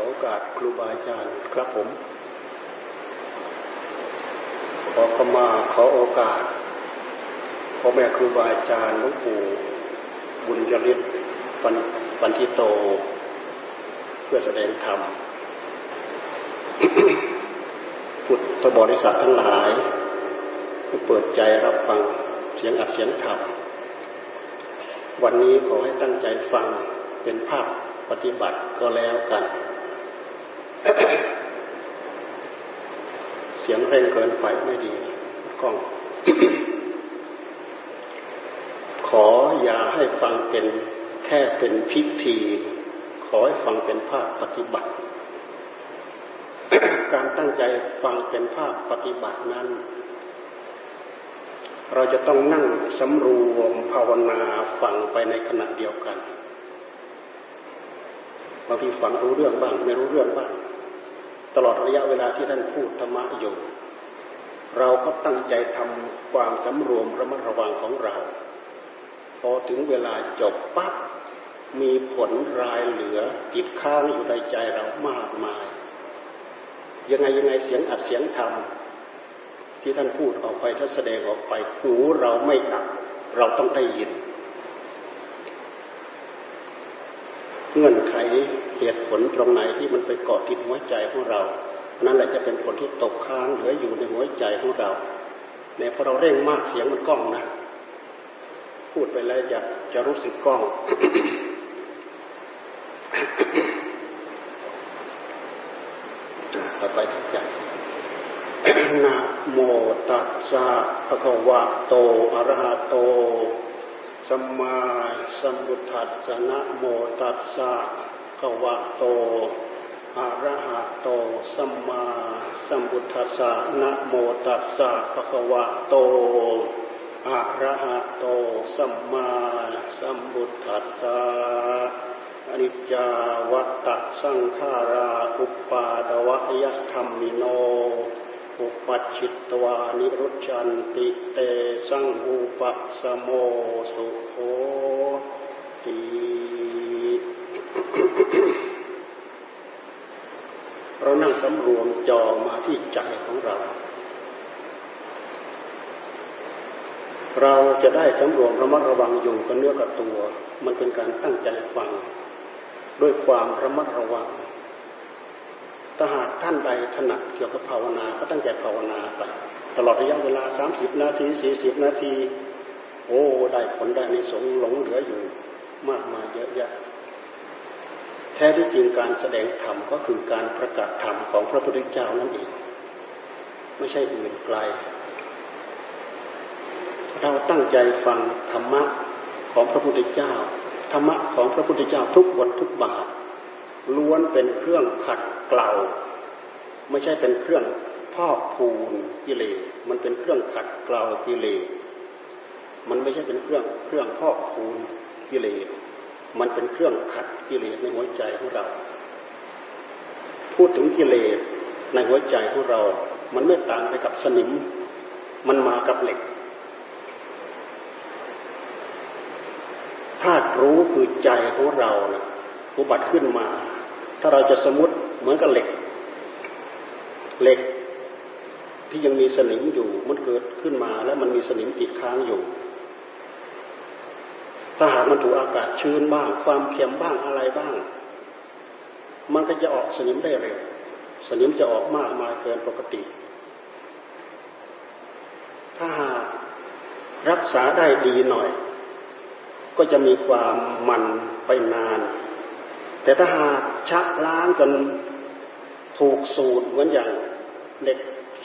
อโอกาสครูบาอาจารย์ครับผม ขอขมาขอโอกาสพ่อแม่ครูบาอาจารย์หลวงปู่บุญยริศปันปันทิโต เพื่อแสดงธรรมพุทธบริษัททั้งหลายเปิดใจรับฟังเสียงอัดเสียงธรรมวันนี้ขอให้ตั้งใจฟังเป็นภาพปฏิบัติก็แล้วกัน เสียงเร่งเกินไปไม่ดีกล้อง ขออย่าให้ฟังเป็นแค่เป็นพิธี ขอให้ฟังเป็นภาพปฏิบัติ การตั้งใจฟังเป็นภาพปฏิบัตินั้น เราจะต้องนั่งสำรวมภาวนาฟังไปในขณะเดียวกันบางทีฟังรู้เรื่องบ้าง ไม่รู้เรื่องบ้าง ตลอดระยะเวลาที่ท่านพูดธรรมะอยู่ เราก็ตั้งใจทำความสำรวมระมัดระวังของเรา พอถึงเวลาจบปั๊บมีผลรายเหลือจิตค้างอยู่ในใจเรามากมาย ยังไงยังไงเสียงอัดเสียงธรรมที่ท่านพูดออกไปท่านแสดงออกไปหูเราไม่อับ เราต้องได้ยิน เงื่อนไขเหตุผลตรงไหนที่มันไปเกาะติดหัวใจของเรา นั่นแหละจะเป็นผลที่ตกค้างเหลืออยู่ในหัวใจของเราเนี่ยพอเราเร่งมากเสียงมันก้องนะ พูดไปแล้วจะจะรู้สึกก้องต่อไปทุกอย่างนะโมตัสสะภะคะวะโตอะระหะโต สัมมาสัมพุทธัสสะนะโมตัสสะกวะโตอะระหะโตสัมมาสัมพุทธัสสะนะโมตัสสะภะคะวะโตอะระหะโตสัมมาสัมพุทธัสสะอนิจจาวัตตะสังขาราอุปาตวะยธรรมิโน อุปัชิตวานิรุชันติเตสังหูปัสโมสุโหติเรานั่งสำรวมจอมาที่ใจของเรา เราจะได้สำรวมระมัดระวังอยู่กับเนื้อกับตัว มันเป็นการตั้งใจฟัง ด้วยความระมัดระวัง ถ้าหากท่านใดถนัดเกี่ยวกับภาวนา ก็ตั้งใจภาวนาไป ตลอดระยะเวลาสามสิบนาทีสี่สิบนาที โอ้ ได้ผลได้ในสงหลงเหลืออยู่มากมายเยอะแยะ แท้ที่จริงการแสดงธรรมก็คือการประกาศธรรมของพระพุทธเจ้านั่นเอง ไม่ใช่อื่นไกล เราตั้งใจฟังธรรมะของพระพุทธเจ้า ธรรมะของพระพุทธเจ้าทุกบททุกบาทล้วนเป็นเครื่องขัด เกลาไม่ใช่เป็นเครื่องพอกพูนกิเลสมันเป็นเครื่องขัดเกลากิเลสมันไม่ใช่เป็นเครื่องเครื่องพอกพูนกิเลสมันเป็นเครื่องขัดกิเลสในหัวใจของเรา พูดถึงกิเลสในหัวใจของเรา มันไม่ต่างไปกับสนิม มันมากับเหล็กธาตุรู้คือใจของเรานะ่ะอุบัติขึ้นมา ถ้าเราจะสมมติ เหมือนกับเหล็ก เหล็กที่ยังมีสนิมอยู่มันเกิดขึ้นมาแล้วมันมีสนิมติดค้างอยู่ ถ้าหากมันถูกอากาศชื้นบ้าง ความเค็มบ้างอะไรบ้าง มันก็จะออกสนิมได้เร็ว สนิมจะออกมากมายเกินปกติ ถ้าหากรักษาได้ดีหน่อย ก็จะมีความมันไปนาน แต่ถ้าหากชักล้างจน ถูกสูตรเหมือนอย่างเหล็ก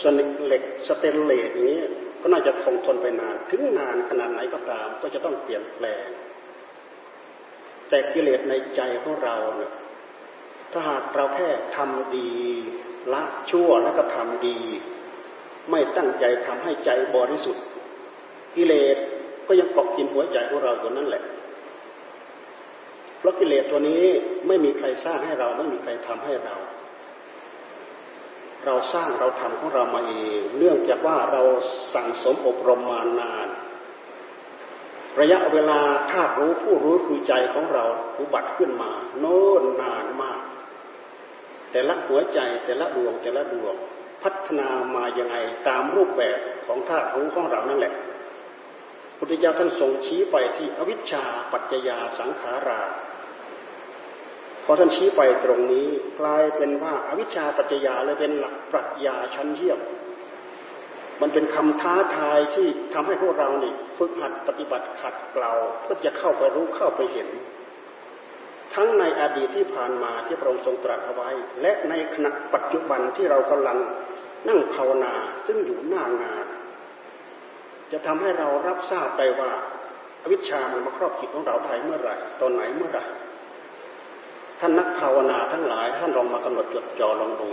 สนิเหล็กสเตนเลสอย่างนี้ก็น่าจะคงทนไปนานถึงนานขนาดไหนก็ตาม ก็จะต้องเปลี่ยนแปลง แต่กิเลสในใจของเราเนี่ยถ้าหากเราแค่ทำดีละชั่วแล้วก็ทำดี ไม่ตั้งใจทำให้ใจบริสุทธิ์กิเลสก็ยังเกาะกินหัวใจของเราอยู่นั่นแหละ เพราะกิเลสตัวนี้ไม่มีใครสร้างให้เราไม่มีใครทำให้เรา เราสร้างเราทำของเรามาเอง เนื่องจากว่าเราสั่งสมอบรมมานาน ระยะเวลาธาตุรู้ผู้รู้คือใจของเราอุบัติขึ้นมา โน้นนานมาก แต่ละหัวใจแต่ละดวงแต่ละดวงพัฒนามาอย่างไงตามรูปแบบของธาตุรู้ของเรานั่นแหละ พุทธเจ้าท่านทรงชี้ไปที่อวิชชาปัจจยาสังขารา พอท่านชี้ไปตรงนี้กลายเป็นว่าอาวิชชาปัจจยาเลยเป็นหลักปรัชญาชั้นเยี่ยมมันเป็นคำท้าทายที่ทำให้พวกเรานี่ฝึกหัดปฏิบัติขัดเกลาเพื่อจะเข้าไปรู้เข้าไปเห็น ทั้งในอดีตที่ผ่านมาที่พระองค์ทรงตรัสเอาไว้ และในขณะปัจจุบันที่เรากำลังนั่งภาวนาซึ่งอยู่หน้างาน จะทำให้เรารับทราบได้ว่าอวิชชามันมาครอบจิตของเราได้เมื่อไหร่ตอนไหนเมื่อไหร่ ท่านนักภาวนาทั้งหลาย ท่านลองมากำหนดจดจ่อลองดู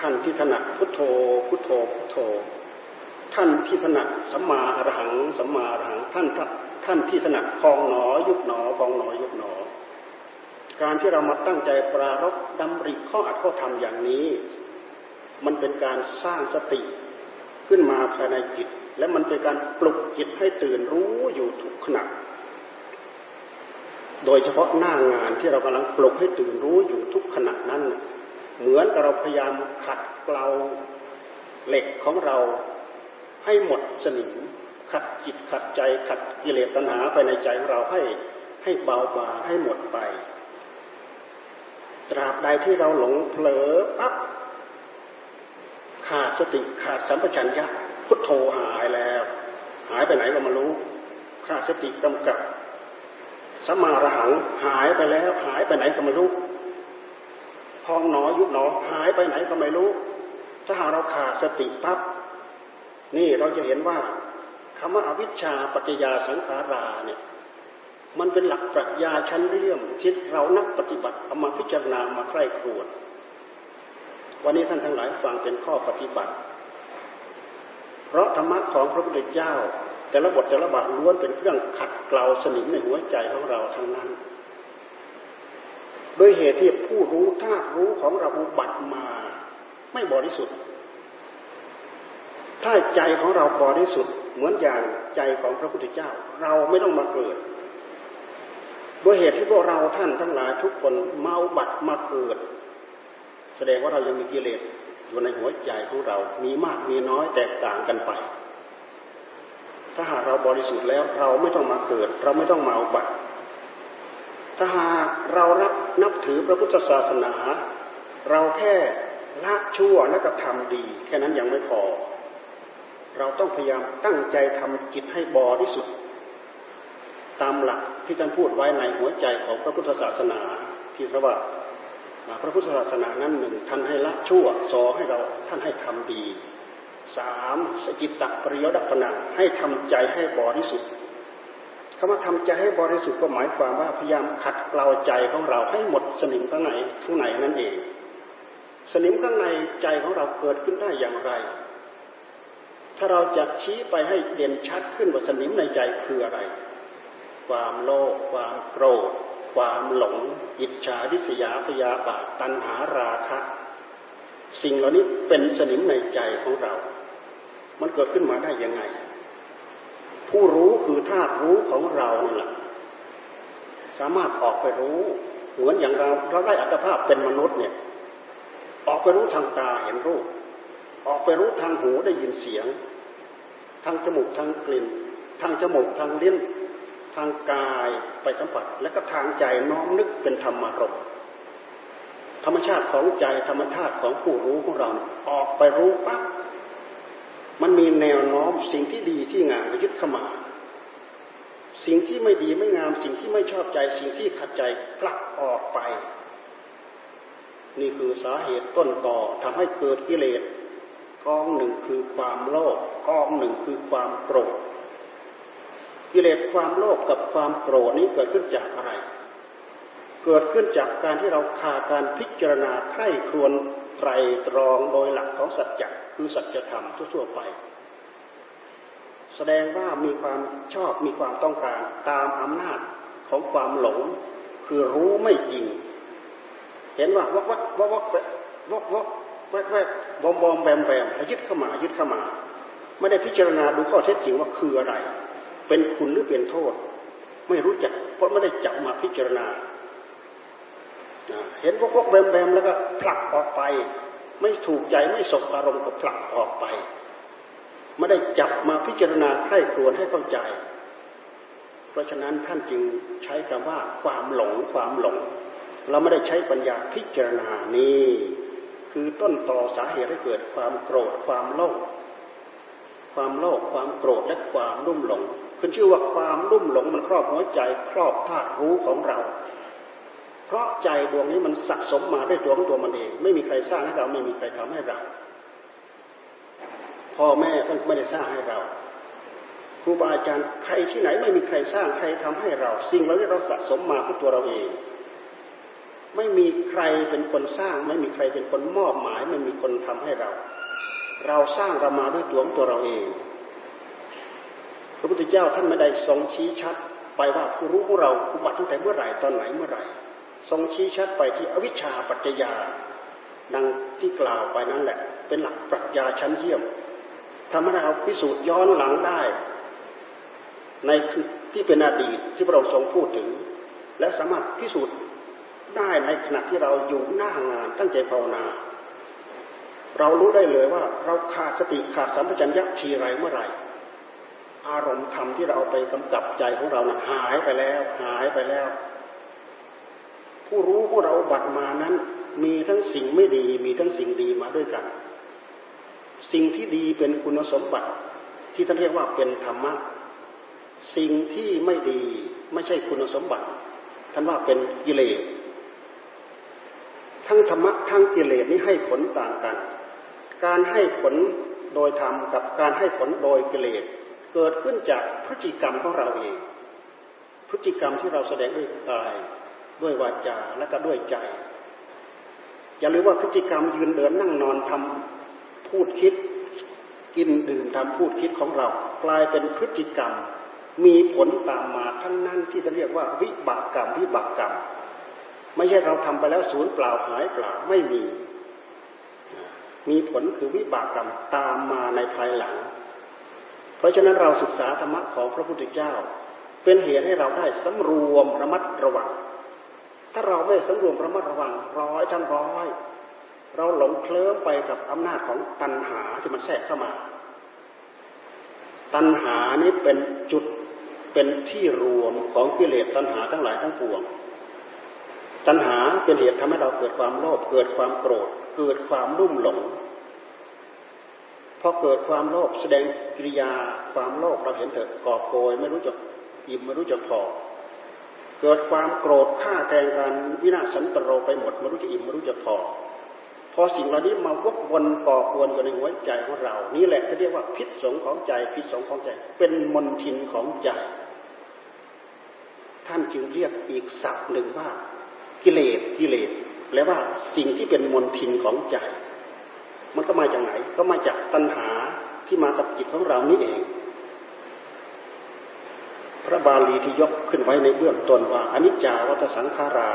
ท่านที่ถนัดพุทโธ พุทโธพุทโธ ท่านที่ถนัดสัมมาอรหังสัมมาอรหังท่านท่านที่ถนัดพองหนอ ยุบหนอพองหนอยุบหนอ การที่เรามาตั้งใจปรารบดำริข้ออัดข้อทำอย่างนี้ มันเป็นการสร้างสติขึ้นมาภายในจิต และมันเป็นการปลุกจิตให้ตื่นรู้อยู่ทุกขณะ โดยเฉพาะหน้างานที่เรากำลังปลุกให้ตื่นรู้อยู่ทุกขณะนั้น เหมือนกับเราพยายามขัดเกลาเหล็กของเราให้หมดสนิมขัดจิตขัดใจขัดกิเลสตัณหาไปในใจของเราให้ให้เบาบางให้หมดไป ตราบใดที่เราหลงเผลอปั๊บขาดสติขาดสัมปชัญญะพุทโธหายแล้ว หายไปไหนก็มารู้ขาดสติกำกับ สมาระหังหายไปแล้ว หายไปไหนก็ไม่รู้พองหนอยุบหนอหายไปไหนก็ไม่รู้ ถ้าหากเราขาดสติปั๊บนี่เราจะเห็นว่าคำว่าอวิชชาปัจจยาสังขาราเนี่ยมันเป็นหลักปรัชญาชั้นเรี่ยมที่เรานักปฏิบัติเอามาพิจารณามาใคร่ครวญวันนี้ท่านทั้งหลายฟังเป็นข้อปฏิบัติ เพราะธรรมะของพระพุทธเจ้า แต่ละบทแต่ละบาทล้วนเป็นเครื่องขัดเกลาสนิมในหัวใจของเราทั้งนั้นโดยเหตุที่ผู้รู้ธาตุรู้ของเราอุบัติมา ไม่บริสุทธิ์ ถ้าใจของเราบริสุทธิ์เหมือนอย่างใจของพระพุทธเจ้า เราไม่ต้องมาเกิดโดยเหตุที่พวกเราท่านทั้งหลายทุกคนเมาบัตมาเกิด แสดงว่าเรายังมีกิเลสอยู่ในหัวใจของเรา มีมากมีน้อยแตกต่างกันไป ถ้าหากเราบริสุทธิ์แล้วเราไม่ต้องมาเกิด เราไม่ต้องมาอุบัติ ถ้าหากเรารับนับถือพระพุทธศาสนา เราแค่ละชั่วและกระทำดี แค่นั้นยังไม่พอ เราต้องพยายามตั้งใจทำจิตให้บริสุทธิ์ ตามหลักที่ท่านพูดไว้ในหัวใจของพระพุทธศาสนาที่พระว่าพระพุทธศาสนานั้นหนึ่งท่านให้ละชั่วสองให้เราท่านให้ทำดี สามสกิตตปริยดัปนาให้ทำใจให้บริสุทธิ์คำว่าทำใจให้บริสุทธิ์ก็หมายความว่าพยายามขัดเกลาใจของเราให้หมดสนิมข้างในข้างในนั่นเอง สนิมข้างในใจของเราเกิดขึ้นได้อย่างไร ถ้าเราจะชี้ไปให้เด่นชัดขึ้นว่าสนิมในใจคืออะไร ความโลภความโกรธ ความหลง อิจฉาริษยาพยาบาทตัณหาราคะ สิ่งเหล่านี้เป็นสนิมในใจของเรา มันเกิดขึ้นมาได้ยังไง ผู้รู้คือธาตุรู้ของเรานี่แหละสามารถออกไปรู้ เหมือนอย่างเราเราได้อัตภาพเป็นมนุษย์เนี่ย ออกไปรู้ทางตาเห็นรูป ออกไปรู้ทางหูได้ยินเสียง ทางจมูกทางกลิ่น ทางจมูกทางลิ้น ทางกายไปสัมผัส และก็ทางใจน้อมนึกเป็นธรรมารมธรรมชาติของใจธรรมชาติของผู้รู้ของเรา ออกไปรู้ปั๊บ มันมีแนวโน้มสิ่งที่ดีที่งามยึดเข้ามา สิ่งที่ไม่ดีไม่งาม สิ่งที่ไม่ชอบใจ สิ่งที่ขัดใจผลักออกไป นี่คือสาเหตุต้นต่อทำให้เกิดกิเลสกองหนึ่งคือความโลภกองหนึ่งคือความโกรธกิเลสความโลภกับความโกรธนี้เกิดขึ้นจากอะไร เกิดขึ้นจากการที่เราขาดการพิจารณาใคร่ครวญไตรตรองโดยหลักของสัจจะ คือสัจธรรมทั่วๆไป แสดงว่ามีความชอบมีความต้องการตามอำนาจของความหลง คือรู้ไม่จริง เห็นว่าวักวักวักวักวักวักแวกแวกบอมบอมแบมแบมยึดเข้ามายึดเข้ามา ไม่ได้พิจารณาดูข้อเท็จจริงว่าคืออะไร เป็นคุณหรือเป็นโทษ ไม่รู้จัก เพราะไม่ได้จับมาพิจารณาเห็นวกวกแวมแวมแล้วก็ผลักออกไป ไม่ถูกใจไม่สบอารมณ์ก็ผลักออกไปไม่ได้จับมาพิจารณาให้ครวนให้เข้าใจ เพราะฉะนั้นท่านจึงใช้คำว่าความหลงความหลง เราไม่ได้ใช้ปัญญาพิจารณานี้คือต้นต่อสาเหตุให้เกิดความโกรธความโลภความโลภความโกรธและความรุ่มหลงขึ้นชื่อว่าความรุ่มหลงมันครอบหัวใจครอบธาตุรู้ของเรา เพราะใจดวงนี้มันสะสมมาด้วยตัวของตัวมันเอง ไม่มีใครสร้างให้เราไม่มีใครทำให้เราพ่อแม่ท่านไม่ได้สร้างให้เราครูบาอาจารย์ใครที่ไหนไม่มีใครสร้างใครทำให้เรา สิ่งเหล่านี้เราสะสมมาเพื่อตัวเราเอง ไม่มีใครเป็นคนสร้าง ไม่มีใครเป็นคนมอบหมาย ไม่มีคนทำให้เรา เราสร้างเรามาด้วยตัวของตัวเราเอง พระพุทธเจ้าท่านไม่ได้ทรงชี้ชัดไปว่าผู้รู้ของเราอุบัติตั้งแต่เมื่อไหร่ตอนไหนเมื่อไหร่ ทรงชี้ชัดไปที่อวิชชาปัจจยาดังที่กล่าวไปนั้นแหละ เป็นหลักปรัชญาชั้นเยี่ยมทำให้เราพิสูจน์ย้อนหลังได้ ในที่เป็นอดีตที่พระองค์ทรงพูดถึง และสามารถพิสูจน์ได้ในขณะที่เราอยู่หน้างานตั้งใจภาวนา เรารู้ได้เลยว่าเราขาดสติขาดสัมปชัญญะทีไรเมื่อไหร่ อารมณ์ธรรมที่เราไปกำกับใจของเรานะ่ะหายไปแล้ว หายไปแล้ว ผู้รู้ผู้เราบัตมานั้น มีทั้งสิ่งไม่ดี มีทั้งสิ่งดีมาด้วยกัน สิ่งที่ดีเป็นคุณสมบัติ ที่ท่านเรียกว่าเป็นธรรมะสิ่งที่ไม่ดีไม่ใช่คุณสมบัติ ท่านว่าเป็นกิเลสทั้งธรรมะทั้งกิเลสนี้ให้ผลต่างกัน การให้ผลโดยธรรมกับการให้ผลโดยกิเลสเกิดขึ้นจากพฤติกรรมของเราเอง พฤติกรรมที่เราแสดงด้วยกาย ด้วยวาจาและก็ด้วยใจ อย่าลืมว่าพฤติกรรมยืนเดินนั่งนอนทำพูดคิด กินดื่มทำพูดคิดของเรา กลายเป็นพฤติกรรม มีผลตามมาทั้งนั้นที่จะเรียกว่าวิบากกรรมวิบากกรรม ไม่ใช่เราทำไปแล้วศูนย์เปล่าหายเปล่าไม่มี มีผลคือวิบากกรรมตามมาในภายหลัง เพราะฉะนั้นเราศึกษาธรรมะของพระพุทธเจ้า เป็นเหตุให้เราได้สำรวมระมัดระวัง ถ้าเราไม่สำรวมระมัดระวังร้อยทั้งร้อย เราหลงเคลิ้มไปกับอำนาจของตัณหาที่มันแทรกเข้ามา ตัณหานี้เป็นจุดเป็นที่รวมของกิเลสตัณหาทั้งหลายทั้งปวง ตัณหาเป็นเหตุทำให้เราเกิดความโลภเกิดความโกรธ เกิดความรุ่มหลงพอเกิดความโลภแสดงกิริยาความโลภเราเห็นเถอะก่อโกยไม่รู้จักอิ่มไม่รู้จักพอ เกิดความโกรธฆ่าแกงกันวินาศสันตโรไปหมดไม่รู้จะอิ่มไม่รู้จะพอ พอสิ่งเหล่านี้มาวกวนก่อกวนอยู่ในหัวใจของเรา นี่แหละที่เรียกว่าพิษสงของใจพิษสงของใจ เป็นมนทินของใจ ท่านจึงเรียกอีกศัพท์หนึ่งว่า กิเลสกิเลสแปลว่าสิ่งที่เป็นมนทินของใจ มันก็มาจากไหนก็มาจากตัณหาที่มากับจิตของเรานี่เอง ระบาลีที่ยกขึ้นไว้ในเบื้องต้นว่าอนิจจาวัฏสังขารา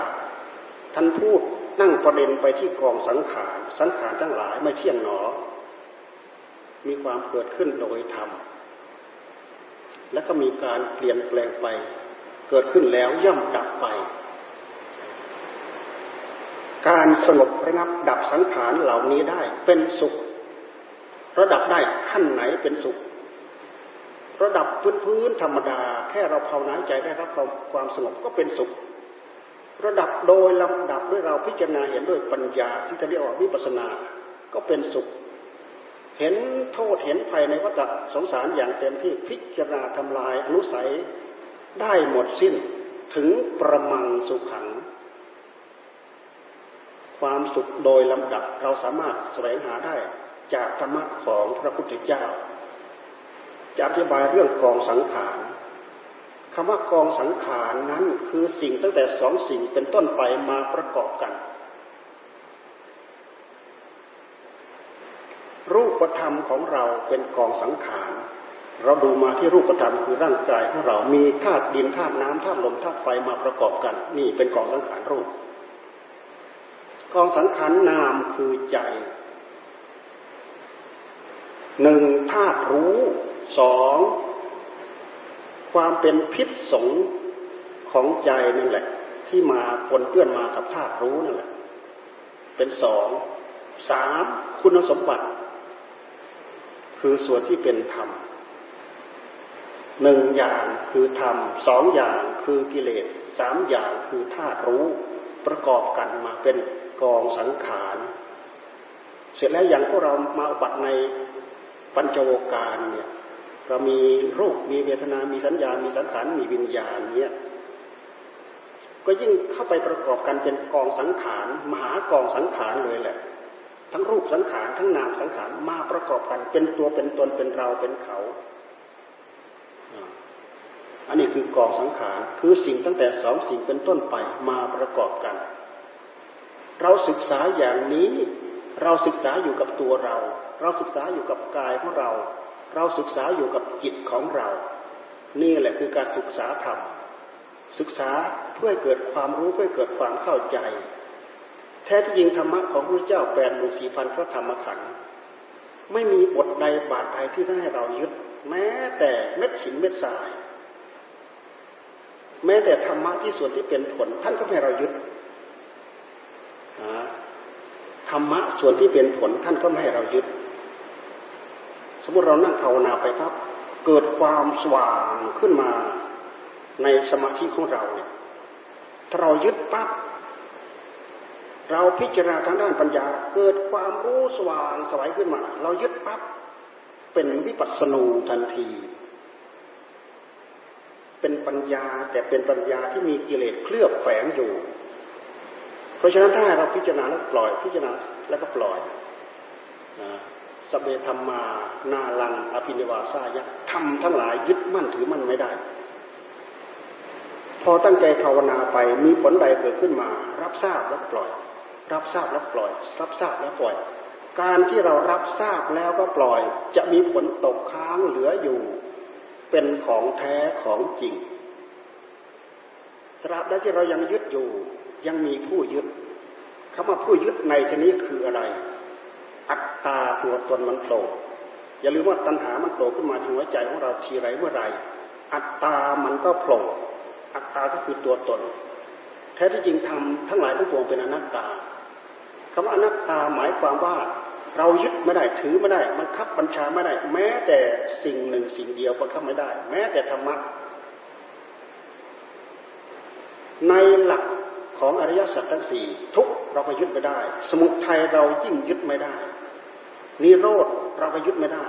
ท่านพูดนั่งประเด็นไปที่กองสังขาร สังขารทั้งหลายไม่เที่ยงหนอ มีความเกิดขึ้นโดยธรรม และก็มีการเปลี่ยนแปลงไป เกิดขึ้นแล้วย่อมดับไป การสงบระงับดับสังขารเหล่านี้ได้เป็นสุข ระดับได้ขั้นไหนเป็นสุข ระดับพื้นๆธรรมดา แค่เราภาวนาใจได้รับความสงบก็เป็นสุข ระดับโดยลำดับด้วยเราพิจารณาเห็นด้วยปัญญาที่จะเรียกว่าวิปัสสนา ก็เป็นสุข เห็นโทษเห็นภัยในวัฏสงสารอย่างเต็มที่พิจารณาทำลายอนุสัยได้หมดสิ้นถึงประมังสุขัง ความสุขโดยลำดับเราสามารถแสวงหาได้จากธรรมะของพระพุทธเจ้า จะอธิบายเรื่องกองสังขารคำว่ากองสังขารนั้นคือสิ่งตั้งแต่สองสิ่งเป็นต้นไปมาประกอบกัน รูปธรรมของเราเป็นกองสังขารเราดูมาที่รูปธรรมคือร่างกายของเรา มีธาตุดินธาตุน้ำธาตุลมธาตุไฟมาประกอบกัน นี่เป็นกองสังขารรูป กองสังขารนามคือใจหนึ่งธาตุรู้ สองความเป็นพิษสงของใจนั่นแหละ ที่มาปนเปื้อนมากับธาตุรู้นั่นแหละ เป็นสองสามคุณสมบัติ คือส่วนที่เป็นธรรมหนึ่งอย่างคือธรรมสองอย่างคือกิเลสสามอย่างคือธาตุรู้ประกอบกันมาเป็นกองสังขารเสร็จแล้วอย่างพวกเรามาอุบัตในปัญจโวการเนี่ย เรามีรูปมีเวทนา มีสัญญา มีสังขาร มีวิญญาณเนี่ยก็ยิ่งเข้าไปประกอบกันเป็นกองสังขาร มหากองสังขารเลยแหละ ทั้งรูปสังขาร ทั้งนามสังขาร มาประกอบกันเป็นตัวเป็นตน เป็นเรา เป็นเขา อันนี้คือกองสังขาร คือสิ่งตั้งแต่สองสิ่งเป็นต้นไปมาประกอบกัน เราศึกษาอย่างนี้ เราศึกษาอยู่กับตัวเรา เราศึกษาอยู่กับกายของเรา เราศึกษาอยู่กับจิตของเรา นี่แหละคือการศึกษาธรรม ศึกษาเพื่อเกิดความรู้เพื่อเกิดความเข้าใจ แท้ที่จริงธรรมะของพระเจ้าแปดหมื่นสี่พันพระธรรมขันธ์ไม่มีบทใดบาทใดที่ท่านให้เรายึด แม้แต่เม็ดหินเม็ดทราย แม้แต่ธรรมะที่ส่วนที่เป็นผล ท่านก็ให้เรายึดธรรมะส่วนที่เป็นผลท่านก็ไม่ให้เรายึด มมติเรานั่งภาวนาไปครับ เกิดความสว่างขึ้นมาในสมาธิของเราเนี่ยถ้าเรายึดปั๊บเราพิจารณาทางด้านปัญญา เกิดความรู้สว่างสวัยขึ้นมา เรายึดปั๊บเป็นวิปัสสนูทันที เป็นปัญญาแต่เป็นปัญญาที่มีกิเลสเคลือบแฝงอยู่ เพราะฉะนั้นถ้าเราพิจารณาแล้วปล่อยพิจารณาแล้วก็ปล่อย สเบธรรมานาลังอภินิวาสายะทำทั้งหลายยึดมั่นถือมั่นไม่ได้ พอตั้งใจภาวนาไปมีผลใดเกิดขึ้นมา รับทราบแล้วปล่อย รับทราบแล้วปล่อย รับทราบแล้วปล่อย การที่เรารับทราบแล้วก็ปล่อย จะมีผลตกค้างเหลืออยู่ เป็นของแท้ของจริงตราบใดที่เรายังยึดอยู่ยังมีผู้ยึดคำว่าผู้ยึดในชนี้คืออะไร อัตตาตัวตนมันโผล่อย่าลืมว่าตัณหามันโผล่ขึ้นมาที่หัวใจของเราทีไรเมื่อไรอัตตามันก็โผล่อัตตาก็คือตัวตน แท้ที่จริงทำทั้งหลายทั้งปวงเป็นอนัตตาคำว่าอนัตตาหมายความว่าเรายึดไม่ได้ถือไม่ได้มันคับบัญชาไม่ได้ แม้แต่สิ่งหนึ่งสิ่งเดียวก็คับไม่ได้ แม้แต่ธรรมะในหลักของอริยสัจทั้งสี่ทุกเราก็ยึดไม่ได้ สมุทัยเรายิ่งยึดไม่ได้ นิโรธเราก็ยึดไม่ได้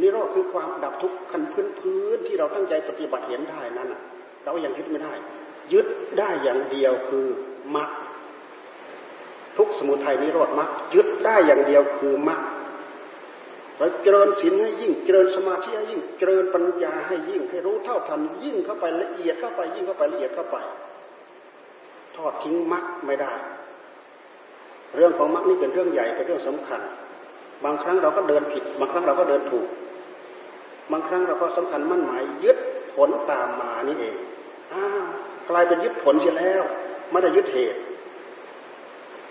นิโรธคือความดับทุกข์ขั้นพื้นพื้นที่เราตั้งใจปฏิบัติเห็นได้นั้นเรายังยึดไม่ได้ ยึดได้อย่างเดียวคือมรรคทุกสมุทัยนิโรธมรรคยึดได้อย่างเดียวคือมรรคเราเจริญศีลให้ยิ่งเจริญสมาธิให้ยิ่งเจริญปัญญาให้ยิ่งให้รู้เท่าทันยิ่งเข้าไปละเอียดเข้าไปยิ่งเข้าไปละเอียดเข้าไป ทอดทิ้งมรรคไม่ได้ เรื่องของมรรคนี่เป็นเรื่องใหญ่เป็นเรื่องสำคัญ บางครั้งเราก็เดินผิด บางครั้งเราก็เดินถูก บางครั้งเราก็สำคัญมั่นหมายยึดผลตามมานี่เองอ้ากลายเป็นยึดผลเสียแล้วไม่ได้ยึดเหตุ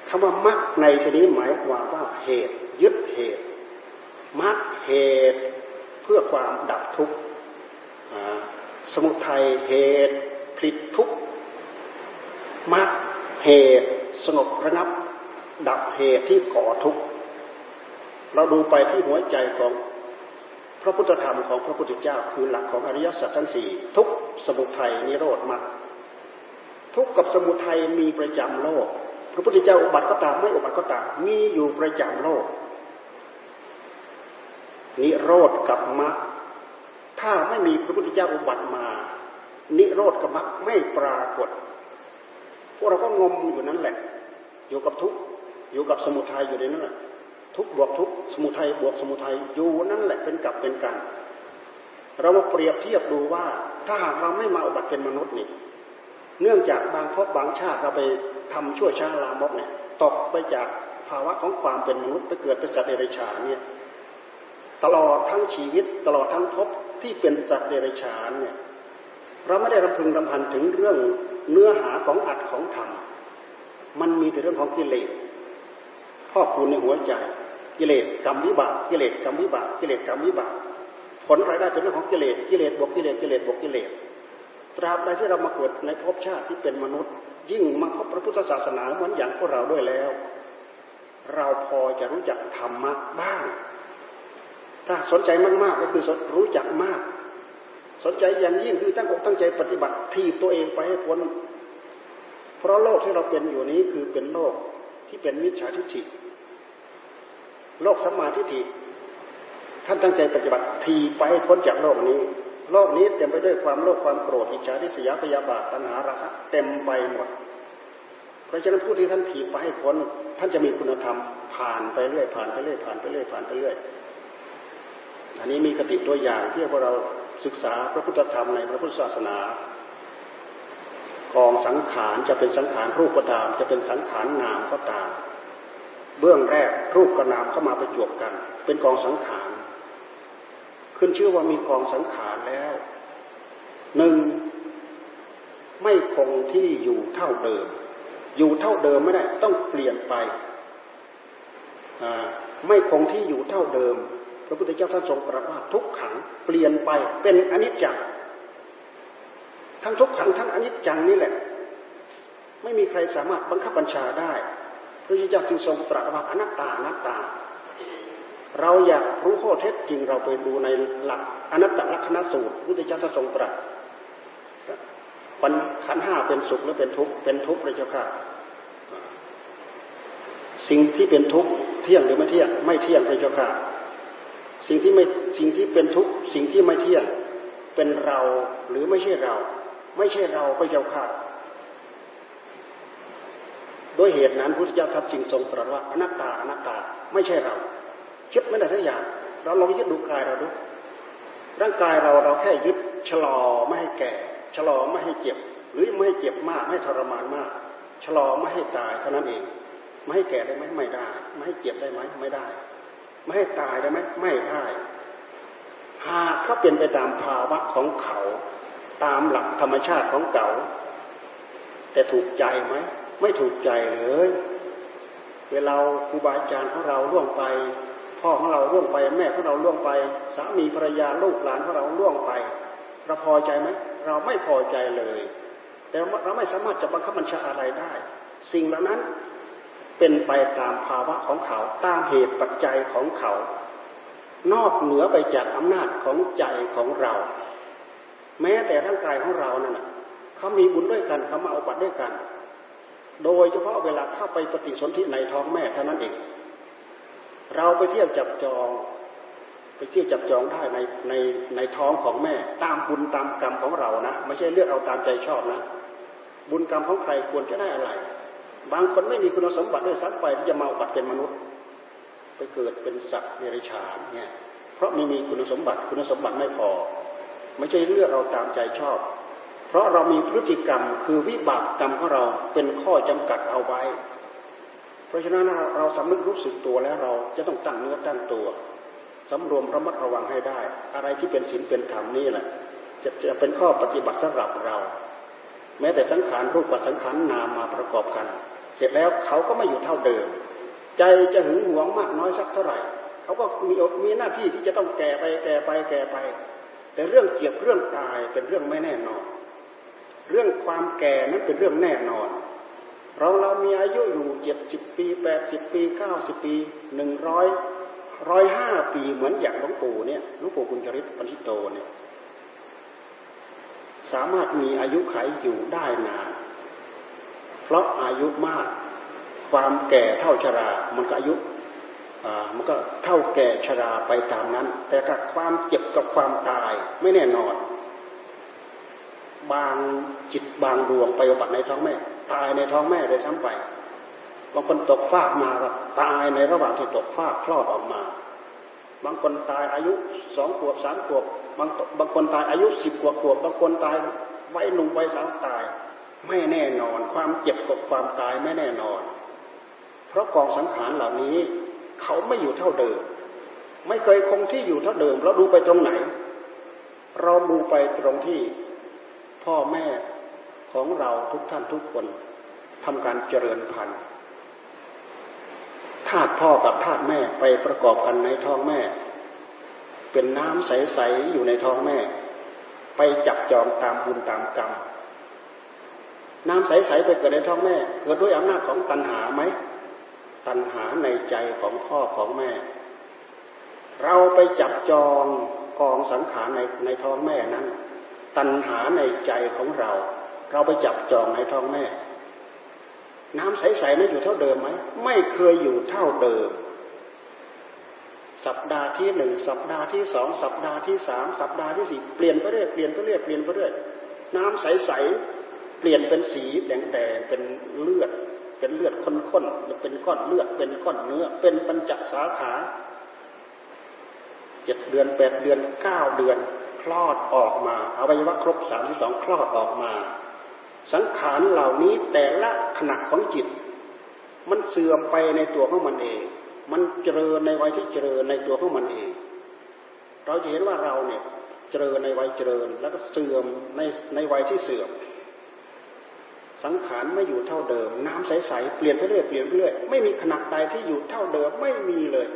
คำว่ามรรคในชนิดหมายความว่าเหตุ ยึดเหตุมรรคเหตุเพื่อความดับทุกข์สมุทัยเหตุผลิตทุกข์มรรคเหตุสงบระงับ ดับเหตุที่ก่อทุกข์ เราดูไปที่หัวใจของพระพุทธธรรมของพระพุทธเจ้า คือหลักของอริยสัจทั้งสี่ทุกสมุทัยนิโรธมรรคทุกกับสมุทัยมีประจำโลก พระพุทธเจ้าอุบัติก็ตามไม่อุบัติก็ตามมีอยู่ประจำโลก นิโรธกับมรรคถ้าไม่มีพระพุทธเจ้าอุบัติมา นิโรธกับมรรคไม่ปรากฏพวกเราก็งมอยู่นั้นแหละ อยู่กับทุกอยู่กับสมุทัยอยู่ในนั้นแหละ ทุกบวกทุกสมุทัยบวกสมุทัยอยู่นั่นแหละเป็นกับเป็นกัน เรามาเปรียบเทียบดูว่าถ้าหากเราไม่มาอุบัติเป็นมนุษย์นี่เนื่องจากบางพบบางชาติเราไปทำชั่วช้าลามกเนี่ยตกไปจากภาวะของความเป็นมนุษย์ไปเกิดเป็นสัตว์เดรัจฉานเนี่ยตลอดทั้งชีวิตตลอดทั้งภพที่เป็นสัตว์เดรัจฉานเนี่ยเราไม่ได้รำพึงรำพันถึงเรื่องเนื้อหาของอัดของธรรม มันมีแต่เรื่องของกิเลสครอบคูณในหัวใจ กิเลสกรรมวิบากกิเลสกรรมวิบากกิเลสกรรมวิบากผลรายได้เป็นเรื่องของกิเลสกิเลสบวกกิเลสกิเลสบวกกิเลสตราบใดที่เรามาเกิดในภพชาติที่เป็นมนุษย์ ยิ่งมาพบพระพุทธศาสนาเหมือนอย่างพวกเราด้วยแล้ว เราพอจะรู้จักธรรมะบ้าง ถ้าสนใจมากๆก็คือรู้จักมาก สนใจอย่างยิ่งคือตั้งอกตั้งใจปฏิบัติทีตัวเองไปให้พ้น เพราะโลกที่เราเป็นอยู่นี้คือเป็นโลกที่เป็นมิจฉาทิฏฐิ โลกสัมมาทิฏฐิท่านตั้งใจปฏิบัติทีไปให้พ้นจากโลกนี้ โลกนี้เต็มไปด้วยความโลภความโกรธอิจฉาทิษยาพยาบาทตัณหาราคะเต็มไปหมด เพราะฉะนั้นผู้ที่ท่านถีบไปให้พ้น ท่านจะมีคุณธรรมผ่านไปเรื่อยผ่านไปเรื่อยผ่านไปเรื่อยผ่านไปเรื่อยอันนี้มีคติตัวอย่างที่พวกเราศึกษาพระพุทธธรรมในพระพุทธศาสนากองสังขารจะเป็นสังขารรูปก็ตาม จะเป็นสังขารนามก็ตาม เบื้องแรกรูปกับนามเข้ามาประจวบกัน เป็นกองสังขารขึ้นชื่อว่ามีกองสังขารแล้วหนึ่งไม่คงที่อยู่เท่าเดิม อยู่เท่าเดิมไม่ได้ต้องเปลี่ยนไปไม่คงที่อยู่เท่าเดิม พระพุทธเจ้าท่านทรงตรัสว่าทุกขังเปลี่ยนไปเป็นอนิจจังทั้งทุกขังทั้งอนิจจังนี่แหละ ไม่มีใครสามารถบังคับบัญชาได้ ระพุทธเจ้าจึงทรงตรัสว่าอนัตตาอนัตตา เราอยากรู้ข้อเท็จจริงเราไปดูในหลักอนัตตลักษณสูตรพระพุทธเจ้าทรงตรัสปัญขันห้าเป็นสุขหรือเป็นทุกข์เป็นทุกข์เลยเจ้าค่ะสิ่งที่เป็นทุกข์เที่ยงหรือไม่เที่ยง ไม่เที่ยงเลยเจ้าค่ะสิ่งที่ไม่สิ่งที่เป็นทุกข์สิ่งที่ไม่เที่ยง เป็นเราหรือไม่ใช่เรา ไม่ใช่เราพระเจ้าค่ะ ด้วยเหตุนั้นพุทธเจ้าทับจริงทรงตรัสว่าอนัตตาอนัตตาไม่ใช่เรายึดไม่ได้สักอย่าง เราลองยึดดูกายเราดูร่างกายเราเราแค่ยึดชะลอไม่ให้แก่ ชะลอไม่ให้เจ็บ หรือไม่ให้เจ็บมากไม่ทรมานมาก ชะลอไม่ให้ตายเท่านั้นเองไม่ให้แก่ได้ไหมไม่ได้ ไม่ให้เจ็บได้ไหมไม่ได้ ไม่ให้ตายได้ไหมไม่ได้หากเขาเป็นไปตามภาวะของเขา ตามหลักธรรมชาติของเก่าแต่ถูกใจไหม ไม่ถูกใจเลย เวลาครูบาอาจารย์ของเราล่วงไป พ่อของเราล่วงไป แม่ของเราล่วงไป สามีภรรยาลูกหลานของเราล่วงไปเราพอใจไหมเราไม่พอใจเลย แต่เราไม่สามารถจะบังคับบัญชาอะไรได้ สิ่งเหล่านั้นเป็นไปตามภาวะของเขา ตามเหตุปัจจัยของเขา นอกเหนือไปจากอำนาจของใจของเรา แม้แต่ร่างกายของเรานั่นเขามีบุญด้วยกันเขามาเอาบัตรด้วยกัน โดยเฉพาะเวลาเข้าไปปฏิสนธิในท้องแม่เท่านั้นเอง เราไปเที่ยวจับจอง ไปเที่ยวจับจองได้ในในในท้องของแม่ ตามบุญตามกรรมของเรานะ ไม่ใช่เลือกเอาตามใจชอบนะ บุญกรรมของใครควรจะได้อะไร บางคนไม่มีคุณสมบัติด้วยซ้ำไปที่จะมาบัติเป็นมนุษย์ ไปเกิดเป็นสัตว์เดรัจฉานเนี่ย เพราะไม่มีคุณสมบัติคุณสมบัติไม่พอ ไม่ใช่เลือกเอาตามใจชอบ เพราะเรามีพฤติกรรมคือวิบากกรรมของเราเป็นข้อจำกัดเอาไว้ เพราะฉะนั้นเราสำนึกรู้สึกตัวแล้วเราจะต้องตั้งเนื้อตั้งตัวสำรวมระมัดระวังให้ได้ อะไรที่เป็นศีลเป็นธรรมนี่แหละ จะจะเป็นข้อปฏิบัติสำหรับเรา แม้แต่สังขารรูปกับสังขารนามมาประกอบกัน เสร็จแล้วเขาก็ไม่อยู่เท่าเดิม ใจจะหึงหวงมากน้อยสักเท่าไหร่ เขาก็มีมีหน้าที่ที่จะต้องแก่ไปแก่ไปแก่ไป แต่เรื่องเกี่ยวเรื่องตายเป็นเรื่องไม่แน่นอน เรื่องความแก่นั้นเป็นเรื่องแน่นอน เราเรามีอายุอยู่เจ็ดสิบปีแปดสิบปีเก้าสิบปีหนึ่งร้อยร้อยห้าปีเหมือนอย่างหลวงปู่เนี่ยหลวงปู่กุญจริตปัญิโตเนี่ยสามารถมีอายุขัยอยู่ได้นาน เพราะอายุมาก ความแก่เท่าชรา มันก็อายุมันก็เท่าแก่ชราไปตามนั้น แต่กับความเจ็บกับความตายไม่แน่นอน บางจิตบางดวงไปอบัติในท้องแม่ ตายในท้องแม่เลยซ้ำไปบางคนตกฟากมาก็ตายในระหว่างที่ตกฟากคลอดออกมา บางคนตายอายุสองขวบสามขวบบางบางคนตายอายุสิบขวบขวบบางคนตายไว้หนุ่มไว้สาวตาย ไม่แน่นอน ความเจ็บกับความตายไม่แน่นอน เพราะกองสังขารเหล่านี้ เขาไม่อยู่เท่าเดิม ไม่เคยคงที่อยู่เท่าเดิมเราดูไปตรงไหน เราดูไปตรงที่ พ่อแม่ของเราทุกท่านทุกคนทำการเจริญพันธุ์ธาตุพ่อกับธาตุแม่ไปประกอบกันในท้องแม่ เป็นน้ำใสๆอยู่ในท้องแม่ ไปจับจองตามบุญตามกรรมน้ำใสๆไปเกิดในท้องแม่ เกิดด้วยอำนาจของตัณหาไหม ตัณหาในใจของพ่อของแม่ เราไปจับจองกองสังขารในในท้องแม่นั้น ตัณหาในใจของเรา เราไปจับจองในท้องแม่ น้ำใสๆนั้นอยู่เท่าเดิมไหมไม่เคยอยู่เท่าเดิม สัปดาห์ที่หนึ่งสัปดาห์ที่สองสัปดาห์ที่สามสัปดาห์ที่สี่เปลี่ยนไปเรื่อยเปลี่ยนไปเรื่อยเปลี่ยนไปเรื่อยน้ำใสๆเปลี่ยนเป็นสีแดงๆเป็นเลือด เป็นเลือดข้นๆหรือเป็นก้อนเลือดเป็นก้อนเนื้อ เป็นปัญจสาขาเจ็ดเดือนแปดเดือนเก้าเดือน คลอดออกมาอวัยวะครบสามที่สองคลอดออกมา สังขารเหล่านี้แต่ละขณะของจิต มันเสื่อมไปในตัวของมันเอง มันเจริญในวัยที่เจริญในตัวของมันเอง เราจะเห็นว่าเราเนี่ยเจริญในวัยเจริญแล้วก็เสื่อมในในวัยที่เสื่อมสังขารไม่อยู่เท่าเดิม น้ำใสๆเปลี่ยนไปเรื่อยเปลี่ยนไปเรื่อยไม่มีขนาดใดที่อยู่เท่าเดิมไม่มีเลย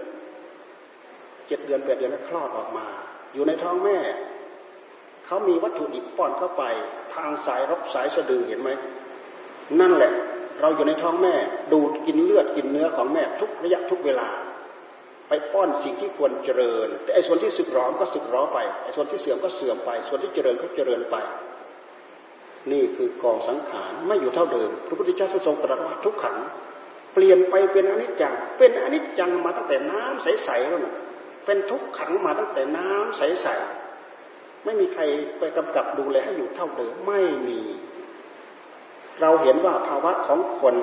เจ็ดเดือนแปดเดือนแล้วคลอดออกมา อยู่ในท้องแม่ เขามีวัตถุดิบป้อนเข้าไป ทางสายรบสายสะดือเห็นไหมนั่นแหละ เราอยู่ในท้องแม่ ดูดกินเลือดกินเนื้อของแม่ทุกระยะทุกเวลา ไปป้อนสิ่งที่ควรเจริญ แต่ไอ้ส่วนที่สึกหรอมก็สึกหรอไปไอ้ส่วนที่เสื่อมก็เสื่อมไป ส่วนที่เจริญก็เจริญไป นี่คือกองสังขารไม่อยู่เท่าเดิม พระพุทธเจ้าทรงตรัสว่าทุกขังเปลี่ยนไปเป็นอนิจจัง เป็นอนิจจังมาตั้งแต่น้ำใสๆแล้วนะเป็นทุกขังมาตั้งแต่น้ำใสๆ ไม่มีใครไปกำกับดูแลให้อยู่เท่าเดิมไม่มี เราเห็นว่าภาวะของคน